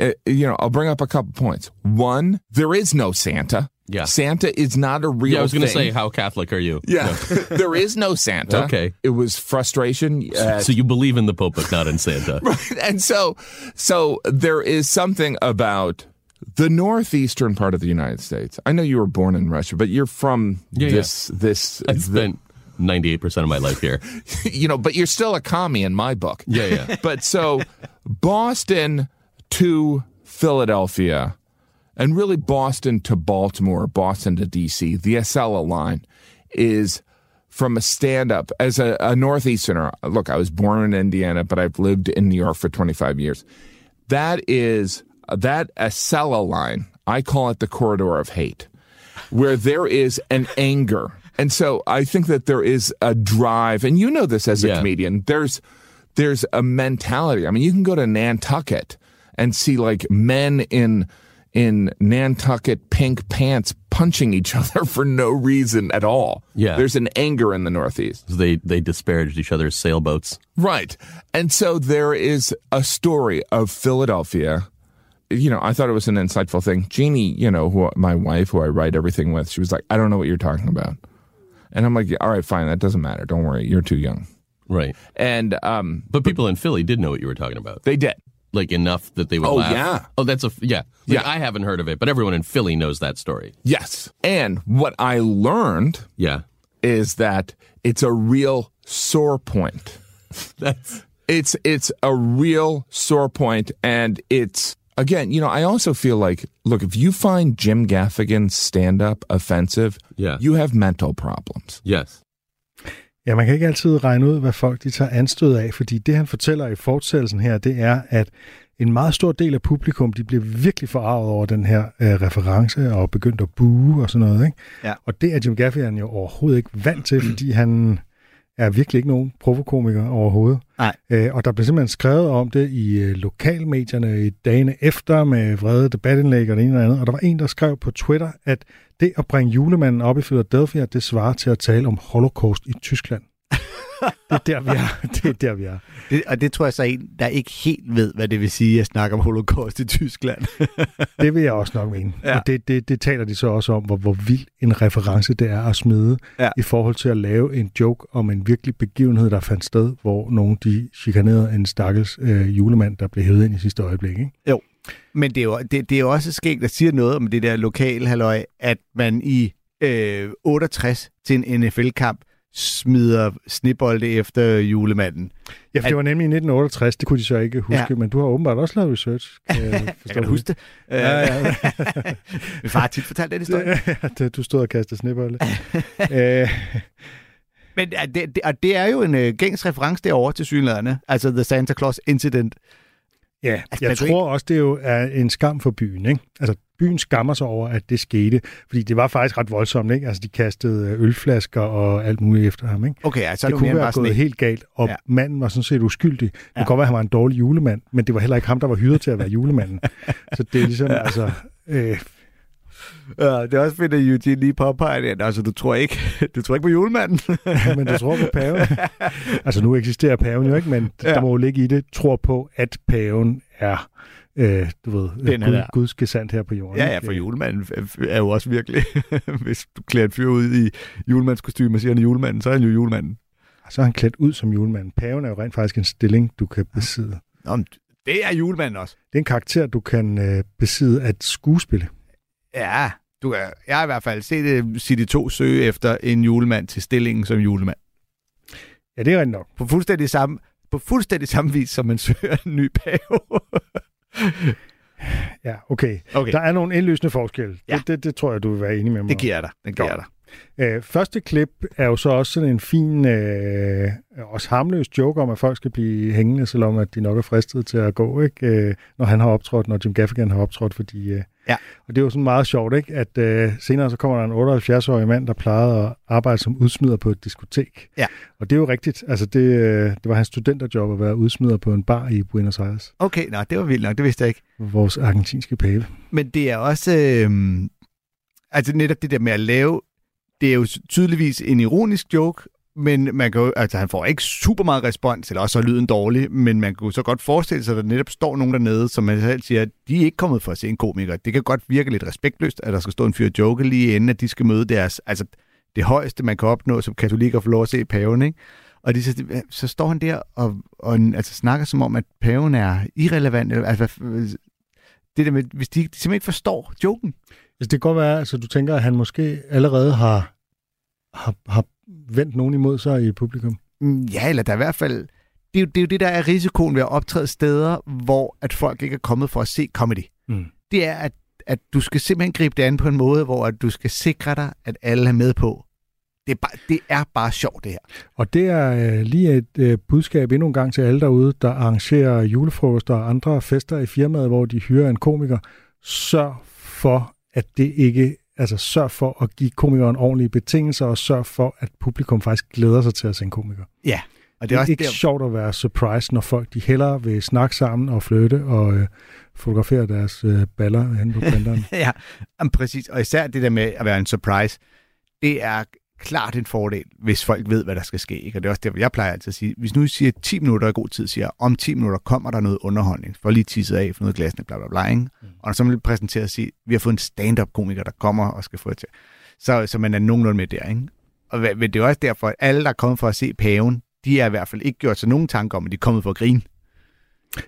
G: Uh, you know, I'll bring up a couple points. One, there is no Santa.
H: Yeah.
G: Santa is not a real.
H: Yeah, I was going to say, how Catholic are you?
G: Yeah, there is no Santa.
H: Okay.
G: it was frustration. uh,
H: So you believe in the Pope, but not in Santa. right.
G: and so so there is something about the northeastern part of the United States. I know you were born in Russia, but you're from
H: Yeah, yeah.
G: this this
H: I spent 98% of my life here.
G: you know, but you're still a commie in my book.
H: Yeah, yeah.
G: But so Boston to Philadelphia and really Boston to Baltimore, Boston to DC, the Acela line is from a stand up as a, a Northeasterner. Look, I was born in Indiana, but I've lived in New York for 25 years. That is that Acela line. I call it the corridor of hate, where there is an anger. And so I think that there is a drive, and you know this as a
H: Yeah.
G: comedian. There's there's a mentality. I mean, you can go to Nantucket and see like men in in Nantucket pink pants punching each other for no reason at all.
H: Yeah.
G: There's an anger in the Northeast.
H: They they disparaged each other's sailboats.
G: Right. And so there is a story of Philadelphia. You know, I thought it was an insightful thing. Jeannie, you know, who my wife, who I write everything with, she was like, I don't know what you're talking about. And I'm like, all right, fine, that doesn't matter. Don't worry, you're too young.
H: Right.
G: And um,
H: But people in Philly did know what you were talking about.
G: they did.
H: Like enough that they would
G: Oh,
H: laugh.
G: yeah.
H: Oh, that's a yeah. Like,
G: Yeah.
H: I haven't heard of it, but everyone in Philly knows that story.
G: Yes. And what I learned
H: Yeah.
G: is that it's a real sore point.
H: That's
G: it's it's a real sore point and it's again you know i also feel like look if you find jim gaffigan's stand-up offensive
H: Yeah.
G: you have mental problems
H: yes.
C: Ja, man kan ikke altid regne ud, hvad folk de tager anstød af, fordi det, han fortæller i fortsættelsen her, det er, at en meget stor del af publikum, de bliver virkelig forarvet over den her øh, reference og begyndt at bue og sådan noget. Ikke?
D: Ja.
C: Og det er Jim Gaffigan jo overhovedet ikke vant til, fordi han er virkelig ikke nogen provokomiker overhovedet.
D: Nej.
C: Øh, og der blev simpelthen skrevet om det i øh, lokalmedierne i dagene efter med vrede debatindlæg og det ene og andet. Og der var en, der skrev på Twitter, at det at bringe julemanden op i Philadelphia, det svarer til at tale om holocaust i Tyskland. Det er der, vi er. Det er der, vi er.
D: Det, og det tror jeg så en, der ikke helt ved, hvad det vil sige at snakke om holocaust i Tyskland.
C: Det vil jeg også nok mene.
D: Ja.
C: Og det, det, det taler de så også om, hvor, hvor vild en reference det er at smide
D: ja.
C: i forhold til at lave en joke om en virkelig begivenhed, der fandt sted, hvor nogen de chikanerede en stakkels øh, julemand, der blev hævet ind i sidste øjeblik. Ikke?
D: Jo. Men det er jo, det, det er jo også skægt, der siger noget om det der lokale halløj, at man i øh, 68 til en NFL-kamp smider snibolde efter julemanden.
C: Ja, for
D: At-
C: det var nemlig i 1968, det kunne de så ikke huske,
D: Ja.
C: men du har åbenbart også lavet research. Kan jeg,
D: Jeg kan huske det.
C: Ja, ja.
D: Min far har tit fortalt den historie.
C: det, du stod og kastede snebolde. øh,
D: Men det, det, og det er jo en øh, gængs reference derovre til synlæderne. Altså The Santa Claus Incident.
C: Ja,
D: Altså,
C: jeg tror også, det jo er en skam for byen. Ikke? Altså, byen skammer sig over, at det skete, fordi det var faktisk ret voldsomt. Ikke? Altså, de kastede ølflasker og alt muligt efter ham. Ikke?
D: Okay, altså
C: det kunne være gået
D: sådan
C: helt galt, og
D: Ja.
C: manden var sådan set uskyldig. Det
D: Ja.
C: kan godt være, at han var en dårlig julemand, men det var heller ikke ham, der var hyret til at være julemanden. Så det er ligesom, ja. altså... Øh,
D: Ja, det er også fedt, at Eugene lige påpeger det. Altså, du tror ikke, du tror ikke på julemanden?
C: men du tror på paven. altså, nu eksisterer paven jo ikke, men
D: Ja.
C: der må jo ligge i det, tror på, at paven er, øh, du ved,
D: Den
C: Gud,
D: der.
C: Guds gesandt her på jorden.
D: ja, ja, for julemanden er jo også virkelig... Hvis du klæder en fyr ud i julemandskostyme og siger, han er julemanden, så er han jo julemanden.
C: Så er han klædt ud som julemand. Paven er jo rent faktisk en stilling, du kan besidde.
D: Nå, men det er julemanden også.
C: Det er en karakter, du kan øh, besidde at skuespille.
D: Ja, du er, jeg har i hvert fald set uh, City 2 søge efter en julemand til stillingen som julemand.
C: Ja, det er rent nok.
D: På fuldstændig samme, på fuldstændig samme vis, som man søger en ny pave.
C: Ja, okay.
D: okay,
C: Der er nogle indlysende forskelle.
D: Ja.
C: Det, det, det tror jeg, du vil være enig med mig
D: det giver jeg dig. Det giver jeg dig.
C: Øh, første klip er jo så også sådan en fin, øh, også harmløs joke om, at folk skal blive hængende, selvom at de nok er fristet til at gå, ikke? Øh, når han har optrådt, når Jim Gaffigan har optrådt, fordi... Øh,
D: Ja.
C: Og det er jo sådan meget sjovt, ikke? At øh, senere så kommer der en 78-årig mand, der plejede at arbejde som udsmider på et diskotek.
D: Ja.
C: Og det er jo rigtigt. Altså, det, øh, det var hans studenterjob at være udsmider på en bar i Buenos Aires.
D: Okay, nå, det var vildt nok. Det vidste jeg ikke.
C: Vores argentinske pave.
D: Men det er også... Øh, altså netop det der med at lave... Det er jo tydeligvis en ironisk joke, men man kan jo, altså, han får ikke super meget respons, eller også er lyden dårlig, men man kunne så godt forestille sig, at der netop står nogen dernede, som man selv siger, de er ikke kommet for at se en komiker. Det kan godt virke lidt respektløst, at der skal stå en fyr og joke lige inden, at de skal møde deres, altså det højeste, man kan opnå som katolik og få lov at se paven, ikke? Og de, så, så står han der og, og altså, snakker som om, at paven er irrelevant. Altså, det der med, hvis de, de simpelthen ikke forstår joken.
C: Altså, det kan godt være, altså du tænker, at han måske allerede har, har, har vendt nogen imod sig i publikum.
D: Mm, Ja, eller der er i hvert fald... Det er, jo, det er jo det, der er risikoen ved at optræde steder, hvor at folk ikke er kommet for at se comedy.
C: Mm.
D: Det er, at, at du skal simpelthen gribe det an på en måde, hvor at du skal sikre dig, at alle er med på. Det er bare, det er bare sjovt, det her.
C: Og det er øh, lige et øh, budskab endnu en gang til alle derude, der arrangerer julefrokoster og andre fester i firmaet, hvor de hyrer en komiker. Sørg for, at det ikke... Altså sørg for at give komikeren ordentlige betingelser, og sørg for, at publikum faktisk glæder sig til at se en komiker.
D: Ja, og
C: Det
D: det
C: er,
D: er også
C: ikke
D: der,
C: sjovt at være surprise, når folk de hellere vil snakke sammen og flytte og øh, fotografere deres øh, baller hen på printeren.
D: ja, jamen, præcis. Og især det der med at være en surprise, det er klart en fordel, hvis folk ved, hvad der skal ske. Ikke? Og det er også derfor, jeg plejer altid at sige, hvis nu I siger 10 minutter i god tid, siger jeg, om 10 minutter kommer der noget underholdning, for lige tisset af, for noget glasene, bla bla bla. Ikke? Mm. Og når så man præsenterer og sige, vi har fået en stand-up-komiker, der kommer og skal få det til. Så, så man er nogenlunde med der. Ikke? Og men det er også derfor, at alle, der er kommet for at se paven, de er i hvert fald ikke gjort sig nogen tanker om, at de er kommet for at grine.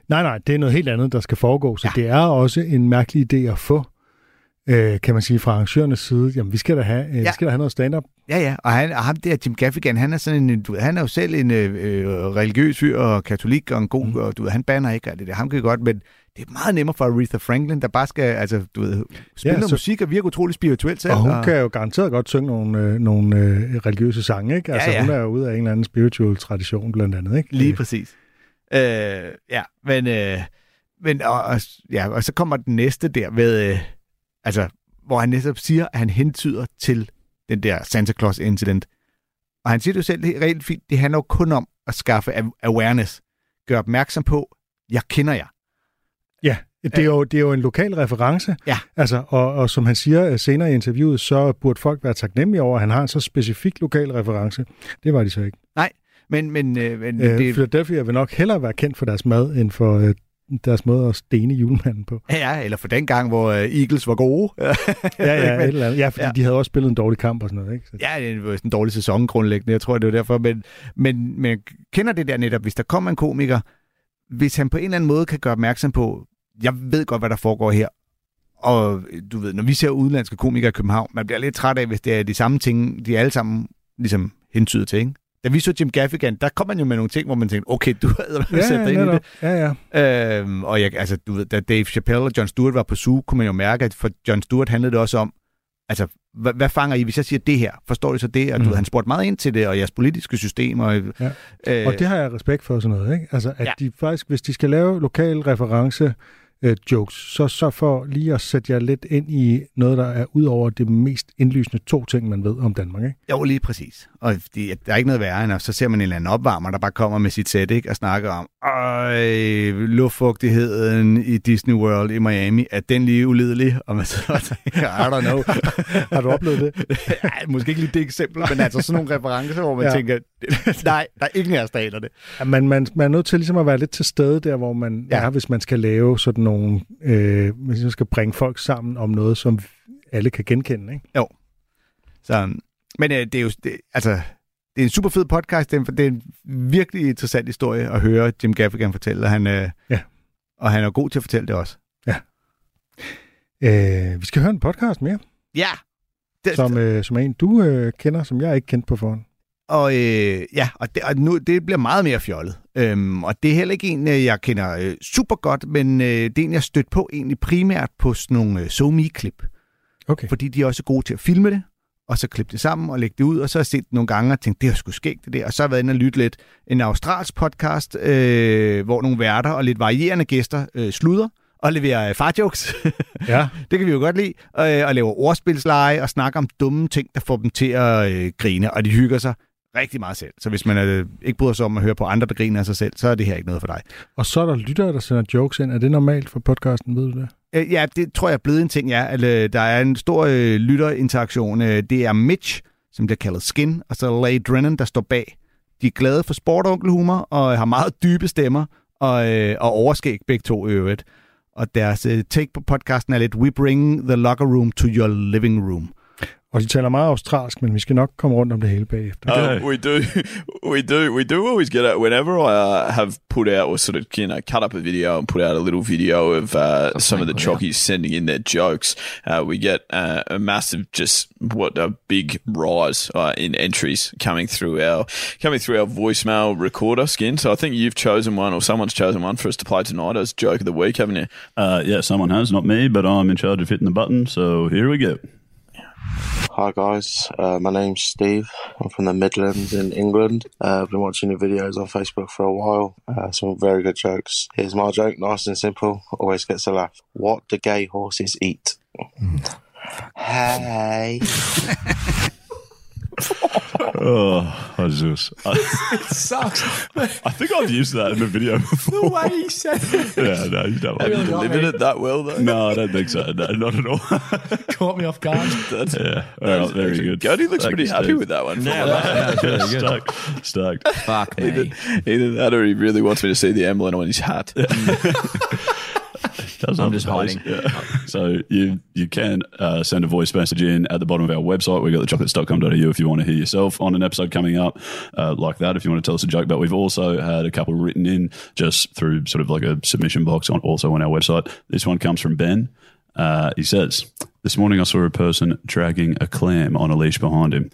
C: nej, nej, det er noget helt andet, der skal foregå. Så
D: ja.
C: det er også en mærkelig idé at få, øh, kan man sige, fra arrangørernes side. Jamen, vi skal da have, øh,
D: Ja.
C: vi skal da have noget stand-up.
D: Ja, ja, og, han, og ham der, Jim Gaffigan, han er sådan en, du ved, han er jo selv en øh, øh, religiøs fyr og katolik og en god, mm. og du ved, han banner ikke og det der. Ham kan godt, men det er meget nemmere for Aretha Franklin, der bare skal, altså, du ved, spille ja, noget
C: så-
D: musik og virke utrolig spirituelt selv.
C: Og hun kan jo garanteret godt synge nogle, øh, nogle øh, religiøse sange, ikke? Altså,
D: Ja, ja.
C: hun er jo ude af en eller anden spiritual tradition, blandt andet, ikke?
D: Lige præcis. Øh, ja, men, øh, men og, og, ja, og så kommer den næste der med, øh, altså, hvor han netop siger, at han hentyder til den der Santa Claus incident. Og han siger det jo selv helt rigtig fint, det handler jo kun om at skaffe awareness. Gør opmærksom på, jeg kender jer.
C: Ja, det er, jo, det er jo en lokal reference.
D: Ja.
C: Altså, og, og som han siger øh, senere i interviewet, så burde folk være taknemmelige over, at han har en så specifik lokal reference. Det var de så ikke.
D: Men, men, øh, men
C: Øh,
D: det,
C: Philadelphia vil nok hellere være kendt for deres mad, end for øh, deres måde at stene julemanden på.
D: ja, eller for den gang, hvor øh, Eagles var gode.
C: Ja, ja, et eller andet. ja fordi
D: Ja.
C: de havde også spillet en dårlig kamp og sådan noget. Ikke? Så,
D: Ja, det var en dårlig sæson grundlæggende. Jeg tror, det var derfor. Men, men, men kender det der netop, hvis der kommer en komiker, hvis han på en eller anden måde kan gøre opmærksom på, jeg ved godt, hvad der foregår her. Og du ved, når vi ser udenlandske komikere i København, man bliver lidt træt af, hvis det er de samme ting, de alle sammen ligesom hentyder til, ikke? Da vi så Jim Gaffigan, der kom man jo med nogle ting, hvor man tænkte, okay, du havde
C: ja,
D: sat dig ind i det.
C: ja, ja.
D: Øhm, og jeg, altså, du ved, da Dave Chappelle og John Stewart var på Zoo, kunne man jo mærke, at for John Stewart handlede det også om, altså, hvad, hvad fanger I, hvis jeg siger det her? Forstår I så det? Og du
C: Mm.
D: ved, han spurgte meget ind til det, og jeres politiske systemer.
C: Ja.
D: Øh,
C: Og det har jeg respekt for sådan noget. Ikke? Altså, at
D: Ja.
C: ja. de faktisk, hvis de skal lave lokal reference øh, jokes, så så for lige at sætte jer lidt ind i noget, der er ud over det mest indlysende to ting, man ved om Danmark. Ikke?
D: Jo, lige præcis. Og at der er ikke noget værre, end at så ser man en eller anden opvarmer, der bare kommer med sit sæt, ikke? Og snakker om, øj, luftfugtigheden i Disney World i Miami, er den lige ulidelig? Og man sidder og tænker, I don't know.
C: Har du oplevet det?
D: ja, måske ikke lige det eksempel, men altså sådan nogle referencer, hvor man ja. Tænker, nej, der er ikke af staterne.
C: Ja, man, man, man er nødt til ligesom at være lidt til stede der, hvor man
D: Ja.
C: er, hvis man skal lave sådan nogle, øh, hvis man skal bringe folk sammen om noget, som alle kan genkende. Ikke?
D: Så, men øh, det er jo, det, altså, det er en super fed podcast. Det er, en, det er en virkelig interessant historie at høre Jim Gaffigan fortælle, og han, øh,
C: Ja.
D: og han er god til at fortælle det også.
C: Øh, vi skal høre en podcast mere,
D: Ja! Det,
C: som, øh, som er en, du øh, kender, som jeg ikke kendte på forhånd.
D: Og øh, ja, og, det, og nu, det bliver meget mere fjollet. Øhm, og det er heller ikke en, øh, jeg kender øh, super godt, men øh, det er en, jeg stødt på egentlig primært på sådan nogle øh, SoMe-klip.
C: Okay.
D: Fordi de er også gode til at filme det, og så klippe det sammen og lægge det ud, og så har jeg set det nogle gange og tænkt, det er sgu skægt det der. Og så har jeg været inde og lytte lidt en australsk podcast, øh, hvor nogle værter og lidt varierende gæster øh, sluder og leverer øh, farjokes.
C: Ja.
D: det kan vi jo godt lide. Øh, og laver ordspilsleje og snakker om dumme ting, der får dem til at øh, grine, og de hygger sig rigtig meget selv. Så hvis man øh, ikke bryder sig om at høre på andre, der griner af sig selv, så er det her ikke noget for dig.
C: Og så er der lyttere, der sender jokes ind. Er det normalt for podcasten, ved du det?
D: Øh, ja, det tror jeg er blevet en ting, ja. At, øh, der er en stor øh, lytterinteraktion. Øh, det er Mitch, som bliver kaldet Skin, og så Lay Drennan, der står bag. De er glade for sport og onkelhumor, og har meget dybe stemmer, og, øh, og overskæg begge to i øvrigt. Og deres øh, take på podcasten er lidt, We bring the locker room to your living room.
C: Og de taler meget australsk, men vi skal nok komme rundt om det hele bagefter.
I: Uh, we do, we do, we do always get it. Whenever I uh, have put out or sort of you know cut up a video and put out a little video of uh, some of the chockies sending in their jokes, uh, we get uh, a massive, just what a big rise uh, in entries coming through our coming through our voicemail recorder skin. So I think you've chosen one, or someone's chosen one for us to play tonight as joke of the week, haven't you?
J: Uh, yeah, someone has, not me, but I'm in charge of hitting the button. So here we go.
K: Hi guys, uh, my name's Steve. I'm from the Midlands in England. Uh, I've been watching your videos on Facebook for a while. Uh, some very good jokes. Here's my joke, nice and simple. Always gets a laugh. What do gay horses eat? hey.
J: Oh, oh, Jesus. I,
L: it sucks.
J: I think I've used that in the video before.
L: The way he said it.
J: Yeah, no, you don't.
I: Have you delivered it that well though?
J: No, I don't think so. No, not at all.
L: Caught me off guard.
J: That's, yeah, all right, very good.
I: Cody looks
J: Thank
I: pretty happy
J: Steve.
I: with that one.
J: Yeah, that's really good. Stoked. Stoked.
H: Fuck
I: Either,
H: me.
I: either that or he really wants me to see the emblem on his hat.
J: Does
H: I'm just hiding.
J: Yeah. So you you can uh, send a voice message in at the bottom of our website. We've got thechocolates.com.au if you want to hear yourself on an episode coming up uh, like that. If you want to tell us a joke, but we've also had a couple written in just through sort of like a submission box on also on our website. This one comes from Ben. Uh, he says, "This morning I saw a person dragging a clam on a leash behind him.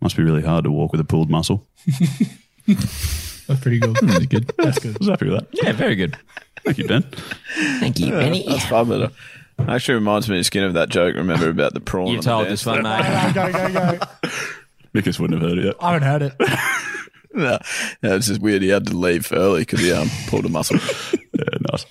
J: Must be really hard to walk with a pulled muscle."
L: That's pretty good.
J: That's good. That's good. I was happy with that.
H: Yeah, very good.
J: Thank you, Ben.
H: Thank you, Benny.
I: That's fun, but uh, actually reminds me of skin of that joke. Remember about the prawn?
H: You
I: on
H: told this one,
I: floor?
H: mate.
L: go, go, go.
J: Mikus wouldn't have heard it yet.
L: I haven't heard it.
I: no, no, it's just weird. He had to leave early because he um, pulled a muscle.
J: Yeah, nice.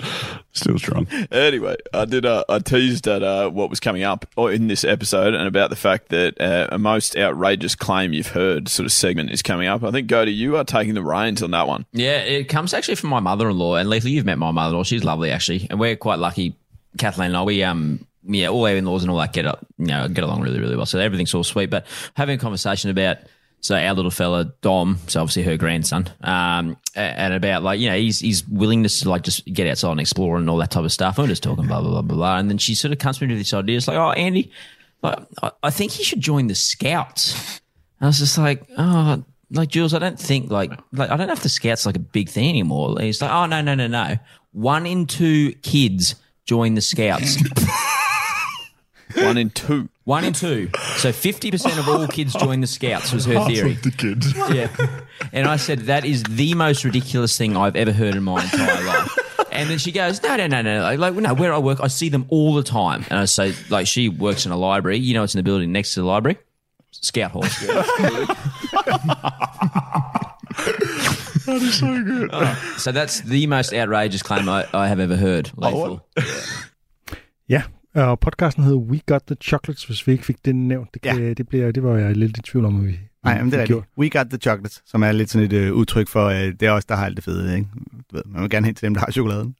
J: Still strong.
I: Anyway, I did. Uh, I teased at uh, what was coming up or in this episode, and about the fact that uh, a most outrageous claim you've heard sort of segment is coming up. I think Go to you are taking the reins on that one.
H: Yeah, it comes actually from my mother-in-law, and Lethal, you've met my mother-in-law. She's lovely, actually, and we're quite lucky. Kathleen and I, we um, yeah, all our in-laws and all that get up, you know, get along really, really well. So everything's all sweet. But having a conversation about so our little fella Dom, so obviously her grandson, um, and about like you know his his willingness to like just get outside and explore and all that type of stuff. We're just talking blah blah blah blah blah, and then she sort of comes to me with this idea. It's like, oh, Andy, like, I, I think he should join the Scouts. And I was just like, oh, like Jules, I don't think like like I don't know if the Scouts like a big thing anymore. And he's like, oh no no no no, one in two kids join the Scouts.
I: One in two.
H: One in two. So fifty percent of all kids join the Scouts was her theory.
J: of the kids.
H: Yeah. And I said, that is the most ridiculous thing I've ever heard in my entire life. And then she goes, no, no, no, no. Like, like, no, where I work, I see them all the time. And I say, like, she works in a library. You know, it's in the building next to the library. Scout Hall.
J: That is so good.
H: so that's the most outrageous claim I, I have ever heard. Oh, Lethal.
C: Ja, og podcasten hedder We Got The Chocolates, hvis vi ikke fik det nævnt. Det, kan, det, bliver, det var jeg lidt i tvivl om, at vi
D: Nej, men det er rigtigt. We got the chocolates, som er lidt sådan et øh, udtryk for, at det er os, der har alt det fede. Ikke? Du ved, man vil gerne hen til dem, der har chokoladen.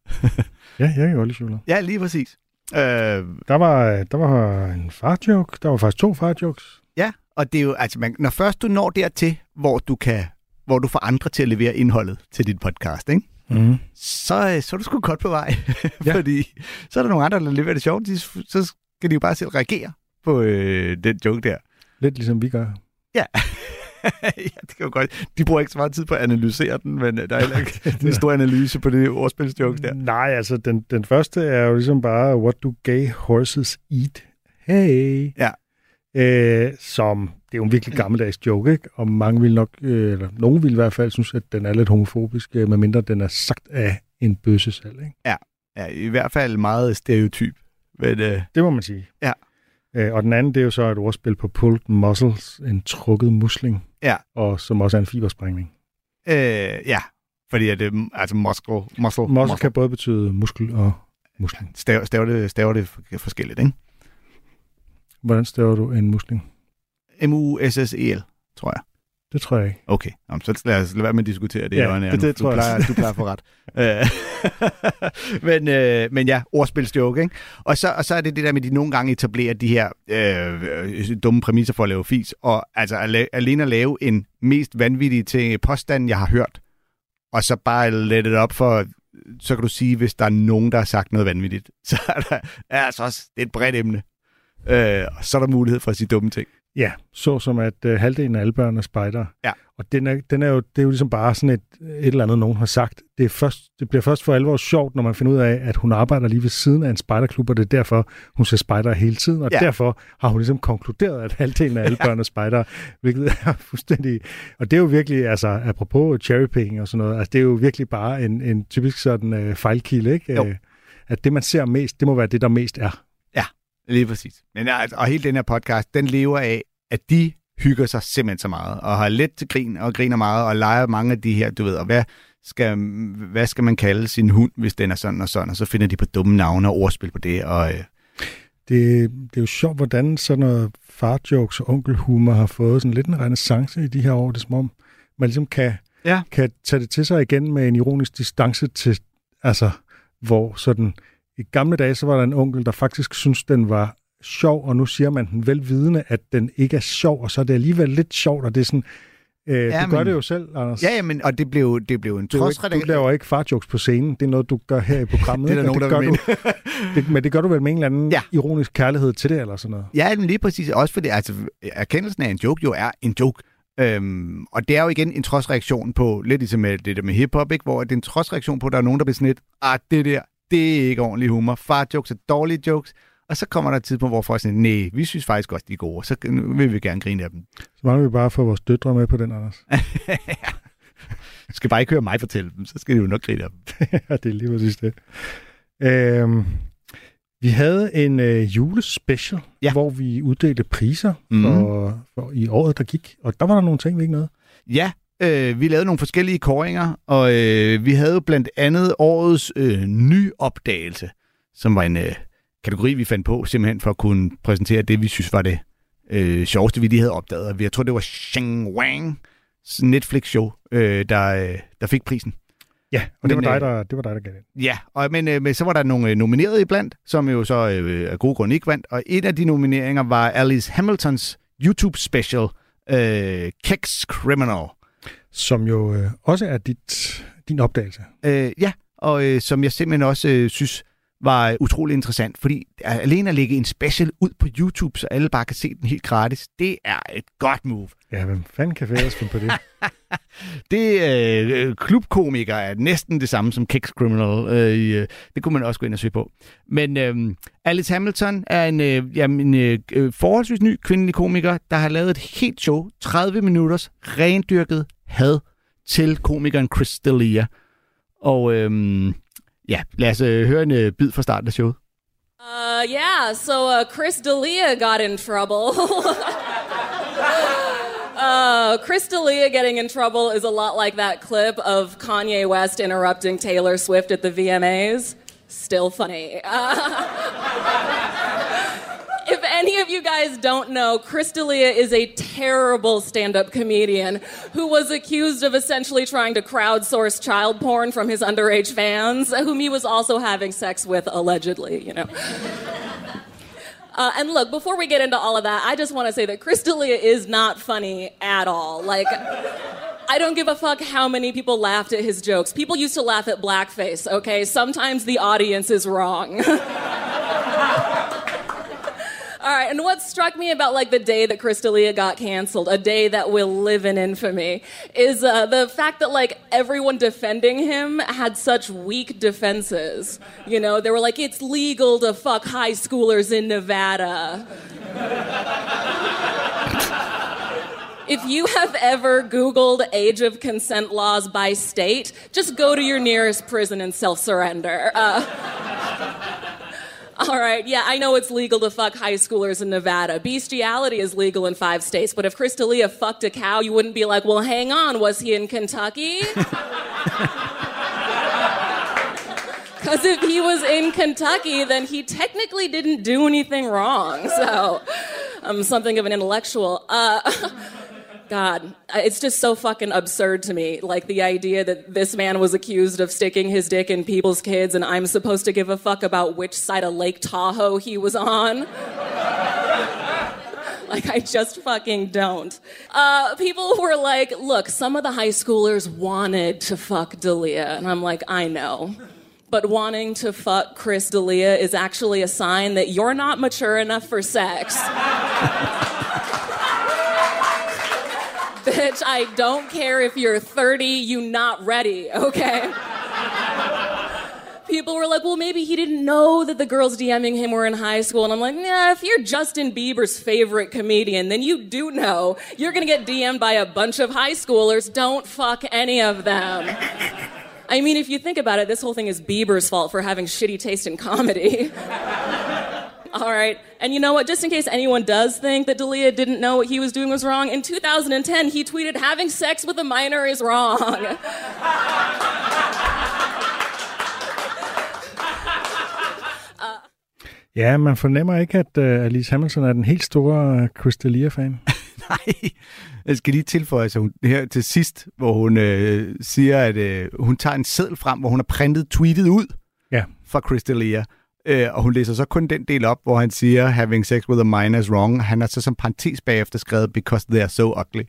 C: Ja, jeg kan godt lide chokolade.
D: Ja, lige præcis. Øh,
C: Der var, der var en farjoke. Der var faktisk to farjokes.
D: ja, og det er jo, altså, man, når først du når dertil, hvor du kan hvor du får andre til at levere indholdet til dit podcast, ikke?
C: Mm.
D: Så, øh, så er du sgu godt på vej.
C: Ja.
D: Fordi så er der nogle andre, der leverer det sjovt. De, så skal de jo bare selv reagere på øh, den joke der.
C: Lidt ligesom vi gør.
D: Ja. ja, det kan jo godt. De bruger ikke så meget tid på at analysere den, men øh, der er heller ikke en stor analyse på det ordspilsjoke der.
C: Nej, altså den, den første er jo ligesom bare, what do gay horses eat? Hey.
D: Ja.
C: Øh, som, det er jo en virkelig gammeldags joke, ikke? Og mange vil nok, øh, eller nogen vil i hvert fald synes, at den er lidt homofobisk, øh, medmindre den er sagt af en bøsse selv, ikke?
D: Ja, ja i hvert fald meget stereotyp. Men, øh,
C: Det må man sige.
D: Ja.
C: Øh, og den anden, det er jo så et ordspil på pulled muscles, en trukket musling,
D: Ja.
C: og som også er en fibersprængning.
D: øh, ja, fordi at det altså muscle, muscle,
C: Muscle kan både betyde muskel og musling.
D: Stav, stav, det, stav det forskelligt, ikke?
C: Hvordan staver du en musling?
D: M-U-S-S-E-L, tror jeg.
C: Det tror jeg ikke.
D: Okay, Nå, så lad os lade være med at diskutere det.
C: Ja,
D: Jørgen.
C: det- det
D: du,
C: tror jeg
D: plejer,
C: også.
D: du plejer få ret. Øh, men, øh, men ja, ordspilsjoke, ikke? Og så, og så er det det der med, at de nogle gange etablerer de her øh, dumme præmisser for at lave fis, og altså ale- alene at lave en mest vanvittige til påstand, jeg har hørt, og så bare let it op for, så kan du sige, hvis der er nogen, der har sagt noget vanvittigt, så er der er altså også, det er et bredt emne. Øh, og så er der mulighed for at sige dumme ting.
C: Ja, så som at øh, halvdelen af alle børn er spejder.
D: Ja.
C: Og den er, den er jo, det er jo ligesom bare sådan et, et eller andet, nogen har sagt. Det, er først, det bliver først for alvor sjovt, når man finder ud af, at hun arbejder lige ved siden af en spejderklub, og det er derfor, hun ser spejder hele tiden. Og
D: Ja.
C: ja. derfor har hun ligesom konkluderet, at halvdelen af alle børn er spejder, hvilket er fuldstændig... Og det er jo virkelig, altså apropos cherrypicking og sådan noget, altså det er jo virkelig bare en, en typisk sådan øh, fejlkilde, ikke?
D: Jo.
C: Øh, At det, man ser mest, det må være det, der mest er.
D: Ja, lige præcis. Men altså, og hele den her podcast, den lever af, at de hygger sig simpelthen så meget, og har let til grin, og griner meget, og leger mange af de her, du ved, og hvad skal, hvad skal man kalde sin hund, hvis den er sådan og sådan, og så finder de på dumme navne og ordspil på det, og øh,
C: Det, det er jo sjovt, hvordan sådan noget farjokes og onkelhumor har fået sådan lidt en renaissance i de her år. Det er som om, man ligesom kan,
D: Ja.
C: kan tage det til sig igen med en ironisk distance til, altså, hvor sådan, i gamle dage, så var der en onkel, der faktisk synes den var sjov, og nu siger man den velvidende, at den ikke er sjov, og så er det alligevel lidt sjovt, og det er sådan, øh, ja, du gør
D: men-
C: det jo selv, Anders.
D: ja, ja, men, og det blev, det blev en
C: Det jo
D: trods
C: ikke, du laver ikke farjokes på scenen, det er noget, du gør her i programmet.
D: Det er der nogen, der
C: gør du, det, Men det gør du vel med en eller anden ja. ironisk kærlighed til det, eller sådan noget?
D: Ja, men lige præcis. Også fordi altså, erkendelsen af en joke jo er en joke. Øhm, og det er jo igen en trodsreaktion på, lidt ligesom med det der med hiphop, ikke? hvor det er en trodsreaktion på, at der er nogen, der bliver sådan lidt, ah, det der, det er ikke ordentlig humor. Far jokes er dårlige jokes. Og så kommer der et tidspunkt, hvor folk siger, nej, vi synes faktisk også, de er gode, så nu vil vi gerne grine af dem.
C: Så mangler vi bare at få vores døtre med på den, Anders.
D: Du skal bare ikke høre mig fortælle dem, så skal de jo nok grine af dem.
C: ja, det er lige præcis det. Øhm, vi havde en øh, julespecial, ja. hvor vi uddelte priser
D: Mhm.
C: for, for i året, der gik. Og der var der nogle ting, vi ikke nåede.
D: Ja, øh, vi lavede nogle forskellige koringer, og øh, vi havde blandt andet årets øh, nyopdagelse, som var en øh, kategori, vi fandt på, simpelthen for at kunne præsentere det, vi synes var det øh, sjoveste, vi lige havde opdaget. Jeg tror, det var Shang Wang Netflix-show, øh, der, øh, der fik prisen.
C: Ja, og det,
D: Men,
C: var, dig,
D: øh,
C: der, det var dig, der gav det.
D: Ja, og, men, øh, men så var der nogle øh, nominerede iblandt, som jo så øh, af gode grunde ikke vandt. Og en af de nomineringer var Alice Hamiltons YouTube-special, øh, Kex Criminal.
C: Som jo øh, også er dit, din opdagelse.
D: Øh, ja, og øh, som jeg simpelthen også øh, synes var utrolig interessant, fordi alene at lægge en special ud på YouTube, så alle bare kan se den helt gratis, det er et godt move.
C: Ja, hvem fanden kan ellers finde på det?
D: Det øh, klubkomiker er næsten det samme som Kicks Criminal. Øh, øh, det kunne man også gå ind og søge på. Men øh, Alice Hamilton er en, øh, jamen, øh, øh, forholdsvis ny kvindelig komiker, der har lavet et helt show, 30 minutters rendyrket had til komikeren Chris D'Elia. Og øh, ja, lad os øh, høre en øh, bid fra starten af showet.
M: Uh, yeah, so uh, Chris D'Elia got in trouble. uh, Chris D'Elia getting in trouble is a lot like that clip of Kanye West interrupting Taylor Swift at the VMAs. Still funny. Uh, if any of you guys don't know, Chris D'Elia is a terrible stand-up comedian who was accused of essentially trying to crowdsource child porn from his underage fans, whom he was also having sex with allegedly, you know. Uh, and look, before we get into all of that, I just want to say that Chris D'Elia is not funny at all. Like, I don't give a fuck how many people laughed at his jokes. People used to laugh at blackface, okay? Sometimes the audience is wrong. All right, and what struck me about like the day that Chris D'Elia got canceled, a day that will live in infamy, is uh, the fact that like everyone defending him had such weak defenses. You know, they were like, "It's legal to fuck high schoolers in Nevada." If you have ever Googled age of consent laws by state, just go to your nearest prison and self surrender. Uh, all right, yeah, I know it's legal to fuck high schoolers in Nevada. Bestiality is legal in five states, but if Chris D'Elia fucked a cow, you wouldn't be like, well, hang on, was he in Kentucky? Because if he was in Kentucky, then he technically didn't do anything wrong. So I'm something of an intellectual. Uh, God, it's just so fucking absurd to me. Like the idea that this man was accused of sticking his dick in people's kids and I'm supposed to give a fuck about which side of Lake Tahoe he was on. like, I just fucking don't. Uh, people were like, look, some of the high schoolers wanted to fuck Dalia. And I'm like, I know. But wanting to fuck Chris D'Elia is actually a sign that you're not mature enough for sex. Bitch, I don't care if you're 30, you not ready, okay? People were like, well, maybe he didn't know that the girls DMing him were in high school. And I'm like, nah, if you're Justin Bieber's favorite comedian, then you do know you're gonna get DM'd by a bunch of high schoolers. Don't fuck any of them. I mean, if you think about it, this whole thing is Bieber's fault for having shitty taste in comedy. All right. And you know what? Just in case anyone does think that Dalia didn't know what he was doing was wrong, in 2010 he tweeted, having sex with a minor is wrong.
C: Ja, man fornemmer ikke, at uh, Alice Hamilton er den helt store uh, Chris D'Elia-fan.
D: Nej, jeg skal lige tilføje sig hun, her til sidst, hvor hun øh, siger, at øh, hun tager en seddel frem, hvor hun har printet tweetet ud
C: ja.
D: fra Chris D'Elia. Øh, og hun læser så kun den del op, hvor han siger, having sex with a minor is wrong. Han har så som parentes bagefter skrevet, because they are so ugly.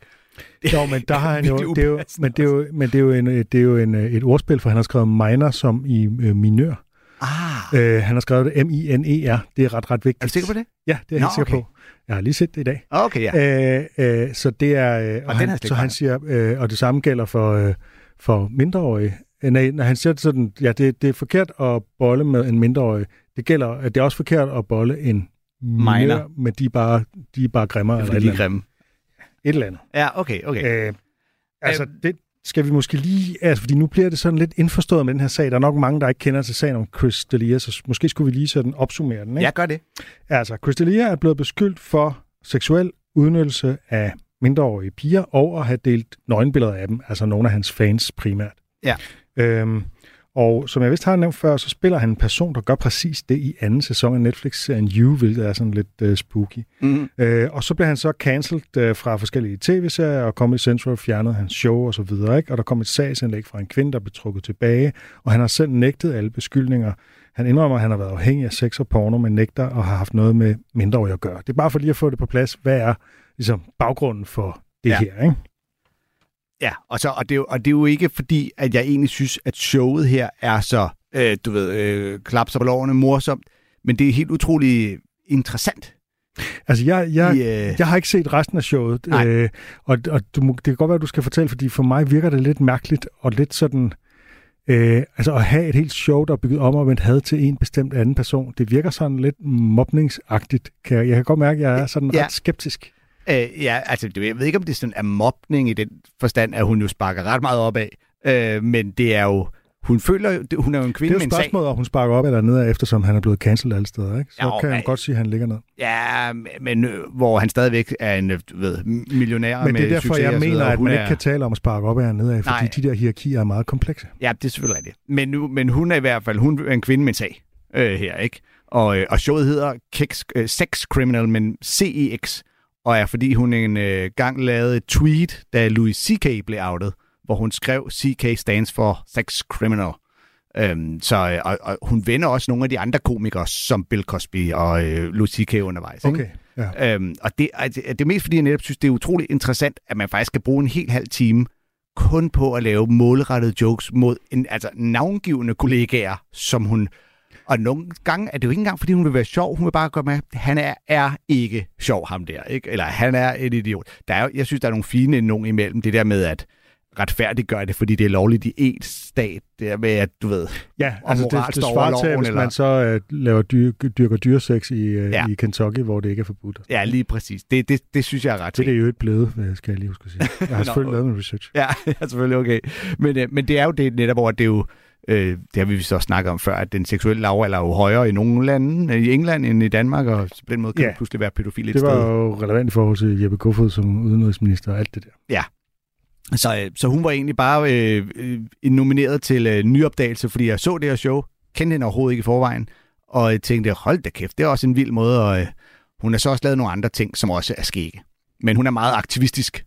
C: Jo, men der har han jo, det er jo, men det er jo, men det er jo, en, det er jo en, øh, et ordspil, for han har skrevet minor som i øh, minør.
D: Ah.
C: Øh, han har skrevet det M-I-N-E-R. Det er ret, ret vigtigt.
D: Er du sikker på det?
C: Ja, det er jeg
D: Nå,
C: helt sikker
D: okay.
C: på. Jeg har lige set det i dag.
D: Okay, ja.
C: Øh, øh, så det er... Øh, og,
D: den har
C: han, så han siger, øh, og det samme gælder for, øh, for mindreårige. Øh, Nej, når han siger sådan, ja, det, det er forkert at bolle med en mindreårig. Det gælder, at det er også forkert at bolle en
D: Minor.
C: minor, men de er bare, de er bare grimmere.
D: Er,
C: eller
D: de er grimme.
C: Et eller andet.
D: Ja, okay, okay.
C: Øh, altså, det skal vi måske lige... Altså, fordi nu bliver det sådan lidt indforstået med den her sag. Der er nok mange, der ikke kender til sagen om Chris D'Elia, så måske skulle vi lige sådan opsummere den, ikke?
D: Ja, gør det.
C: Altså, Chris D'Elia er blevet beskyldt for seksuel udnyttelse af mindreårige piger, og at have delt nøgenbilleder af dem, altså nogle af hans fans primært.
D: Ja.
C: Øhm, og som jeg vist har nævnt før, så spiller han en person, der gør præcis det i anden sæson af Netflix-serien You, hvilket er sådan lidt uh, spooky.
D: Mhm.
C: Øh, og så blev han så cancelled øh, fra forskellige tv-serier, og Comedy Central fjernede hans show og så videre. Ikke? Og der kom et sagsindlæg fra en kvinde, der blev trukket tilbage, og han har selv nægtet alle beskyldninger. Han indrømmer, at han har været afhængig af sex og porno, men nægter og har haft noget med mindreårige at gøre. Det er bare for lige at få det på plads. Hvad er ligesom, baggrunden for det
D: Ja.
C: her? Ikke?
D: Ja, og, så, og, det er jo, og det er jo ikke fordi, at jeg egentlig synes, at showet her er så, øh, du ved, øh, klapser på lovene, morsomt, men det er helt utrolig interessant.
C: Altså, jeg, jeg,
D: I, øh,
C: jeg har ikke set resten af showet,
D: Nej.
C: øh, og, og du, det kan godt være, at du skal fortælle, fordi for mig virker det lidt mærkeligt, og lidt sådan, øh, altså at have et helt show, der er bygget om og vendt had til en bestemt anden person, det virker sådan lidt mobningsagtigt. Kan jeg, jeg kan godt mærke, at jeg er sådan
D: Ja.
C: ret skeptisk.
D: Øh, ja, altså, det- jeg ved ikke, om det sådan er mobning i den forstand, at hun jo sparker ret meget op af, øh, men det er jo, hun føler det- hun er jo en
C: Det
D: kvinde
C: er
D: med
C: jo spørgsmålet, om hun sparker op eller nedad, eftersom han er blevet cancelled alle steder. Ikke? Så
D: Jo,
C: kan
D: men-
C: godt sige, at han ligger ned.
D: Ja, men øh, hvor han stadigvæk er en, øh, ved, millionær
C: Men
D: med
C: det er derfor, jeg mener,
D: videre.
C: at man
D: Hun
C: ikke
D: er-
C: kan tale om at sparke op eller nedad, fordi
D: Nej.
C: de der hierarkier er meget komplekse.
D: Ja, det er selvfølgelig rigtigt. Men, nu, men hun er i hvert fald hun er en kvinde med en sag øh, her, ikke? Og, øh, og showet hedder Kex, øh, Sex Criminal, men CEX, og er fordi hun en øh, gang lavede et tweet, da Louis C.K. blev outet, hvor hun skrev, CK stands for Sex Criminal. Øhm, så, øh, og, og hun vender også nogle af de andre komikere, som Bill Cosby og øh, Louis C.K. undervejs. Ikke?
C: Okay, ja.
D: Øhm, og det, er- det, er- mest fordi, jeg netop synes, det er utroligt interessant, at man faktisk skal bruge en hel halv time kun på at lave målrettede jokes mod en, altså navngivende kollegaer, som hun... Og nogle gange er det jo ikke engang, fordi hun vil være sjov. Hun vil bare gøre med, at han er, er ikke sjov, ham der. Ikke? Eller han er en idiot. Der er, jeg synes, der er nogle fine nogen imellem. Det der med at retfærdiggøre det, fordi det er lovligt i et stat. Det er med, at du ved...
C: Ja, altså det, det svarer til, hvis
D: eller-
C: man så uh, laver dyr, dyrker dyresex i, uh,
D: Ja.
C: i Kentucky, hvor det ikke er forbudt.
D: Ja, lige præcis. Det, det, det synes jeg er ret
C: Det er jo ikke blevet, øh, skal jeg lige huske at sige. Jeg har selvfølgelig lavet min research.
D: Ja, ja selvfølgelig okay. Men, øh, men det er jo det netop, hvor det er jo, øh, det har vi så snakket om før, at den seksuelle lavalder er jo højere i nogle lande, i England end i Danmark, og på den måde kan
C: Ja.
D: pludselig være pædofil et
C: Det var
D: sted.
C: jo relevant i forhold til Jeppe Kofod som udenrigsminister og alt det der.
D: Ja. Så, øh, så hun var egentlig bare øh, øh, nomineret til øh, nyopdagelse, fordi jeg så det her show, kendte hende overhovedet ikke i forvejen, og jeg tænkte, hold da kæft, det er også en vild måde, og øh, hun har så også lavet nogle andre ting, som også er skægge. Men hun er meget aktivistisk,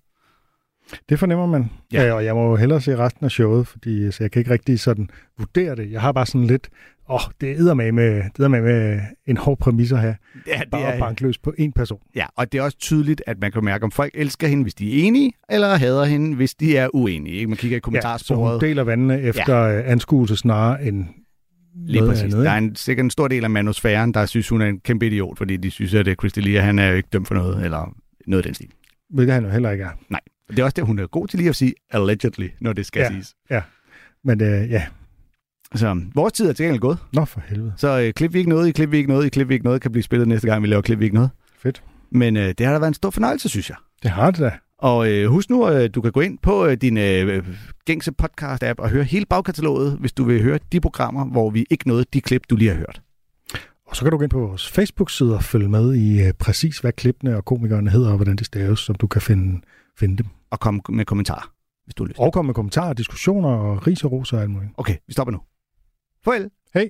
C: Det fornemmer man. Ja. ja. Og jeg må jo hellere se resten af showet, fordi så jeg kan ikke rigtig sådan vurdere det. Jeg har bare sådan lidt, åh, oh, det er med med, det med, med en hård præmis at have.
D: Ja, det
C: bare
D: er-
C: at banke løs på en person.
D: Ja, og det er også tydeligt, at man kan mærke, om folk elsker hende, hvis de er enige, eller hader hende, hvis de er uenige. Ikke? Man kigger i
C: Ja, så
D: kommentarsporet.
C: hun deler vandene efter ja. anskuelse snarere end
D: Lige
C: noget
D: præcis.
C: andet.
D: der er en, sikkert en stor del af manusfæren, der synes, hun er en kæmpe idiot, fordi de synes, at Crystalia, han er jo ikke dømt for noget, eller noget af den stil.
C: Hvilket han jo heller ikke er.
D: Nej. Det er også det, hun er god til lige at sige allegedly, når det skal
C: Ja.
D: siges.
C: Ja, men øh, ja.
D: Så vores tid er til gengæld gået.
C: Nå, for helvede.
D: Så øh, klip vi ikke noget, i klip vi ikke noget, i klip vi ikke noget, kan blive spillet næste gang, vi laver klip vi ikke noget.
C: Fedt.
D: Men øh, det har da været en stor fornøjelse, synes jeg.
C: Det har det da.
D: Og øh, husk nu, at du kan gå ind på øh, din øh, gængse podcast-app og høre hele bagkataloget, hvis du vil høre de programmer, hvor vi ikke nåede de klip, du lige har hørt.
C: Og så kan du gå ind på vores Facebook-side og følge med i øh, præcis, hvad klippene og komikerne hedder, og hvordan de staves, så du kan finde, finde dem.
D: Og komme med kommentarer, hvis du har lyst.
C: Og komme med kommentarer, diskussioner og ris og ros og alt muligt.
D: Okay, vi stopper nu. Farvel.
C: Hej.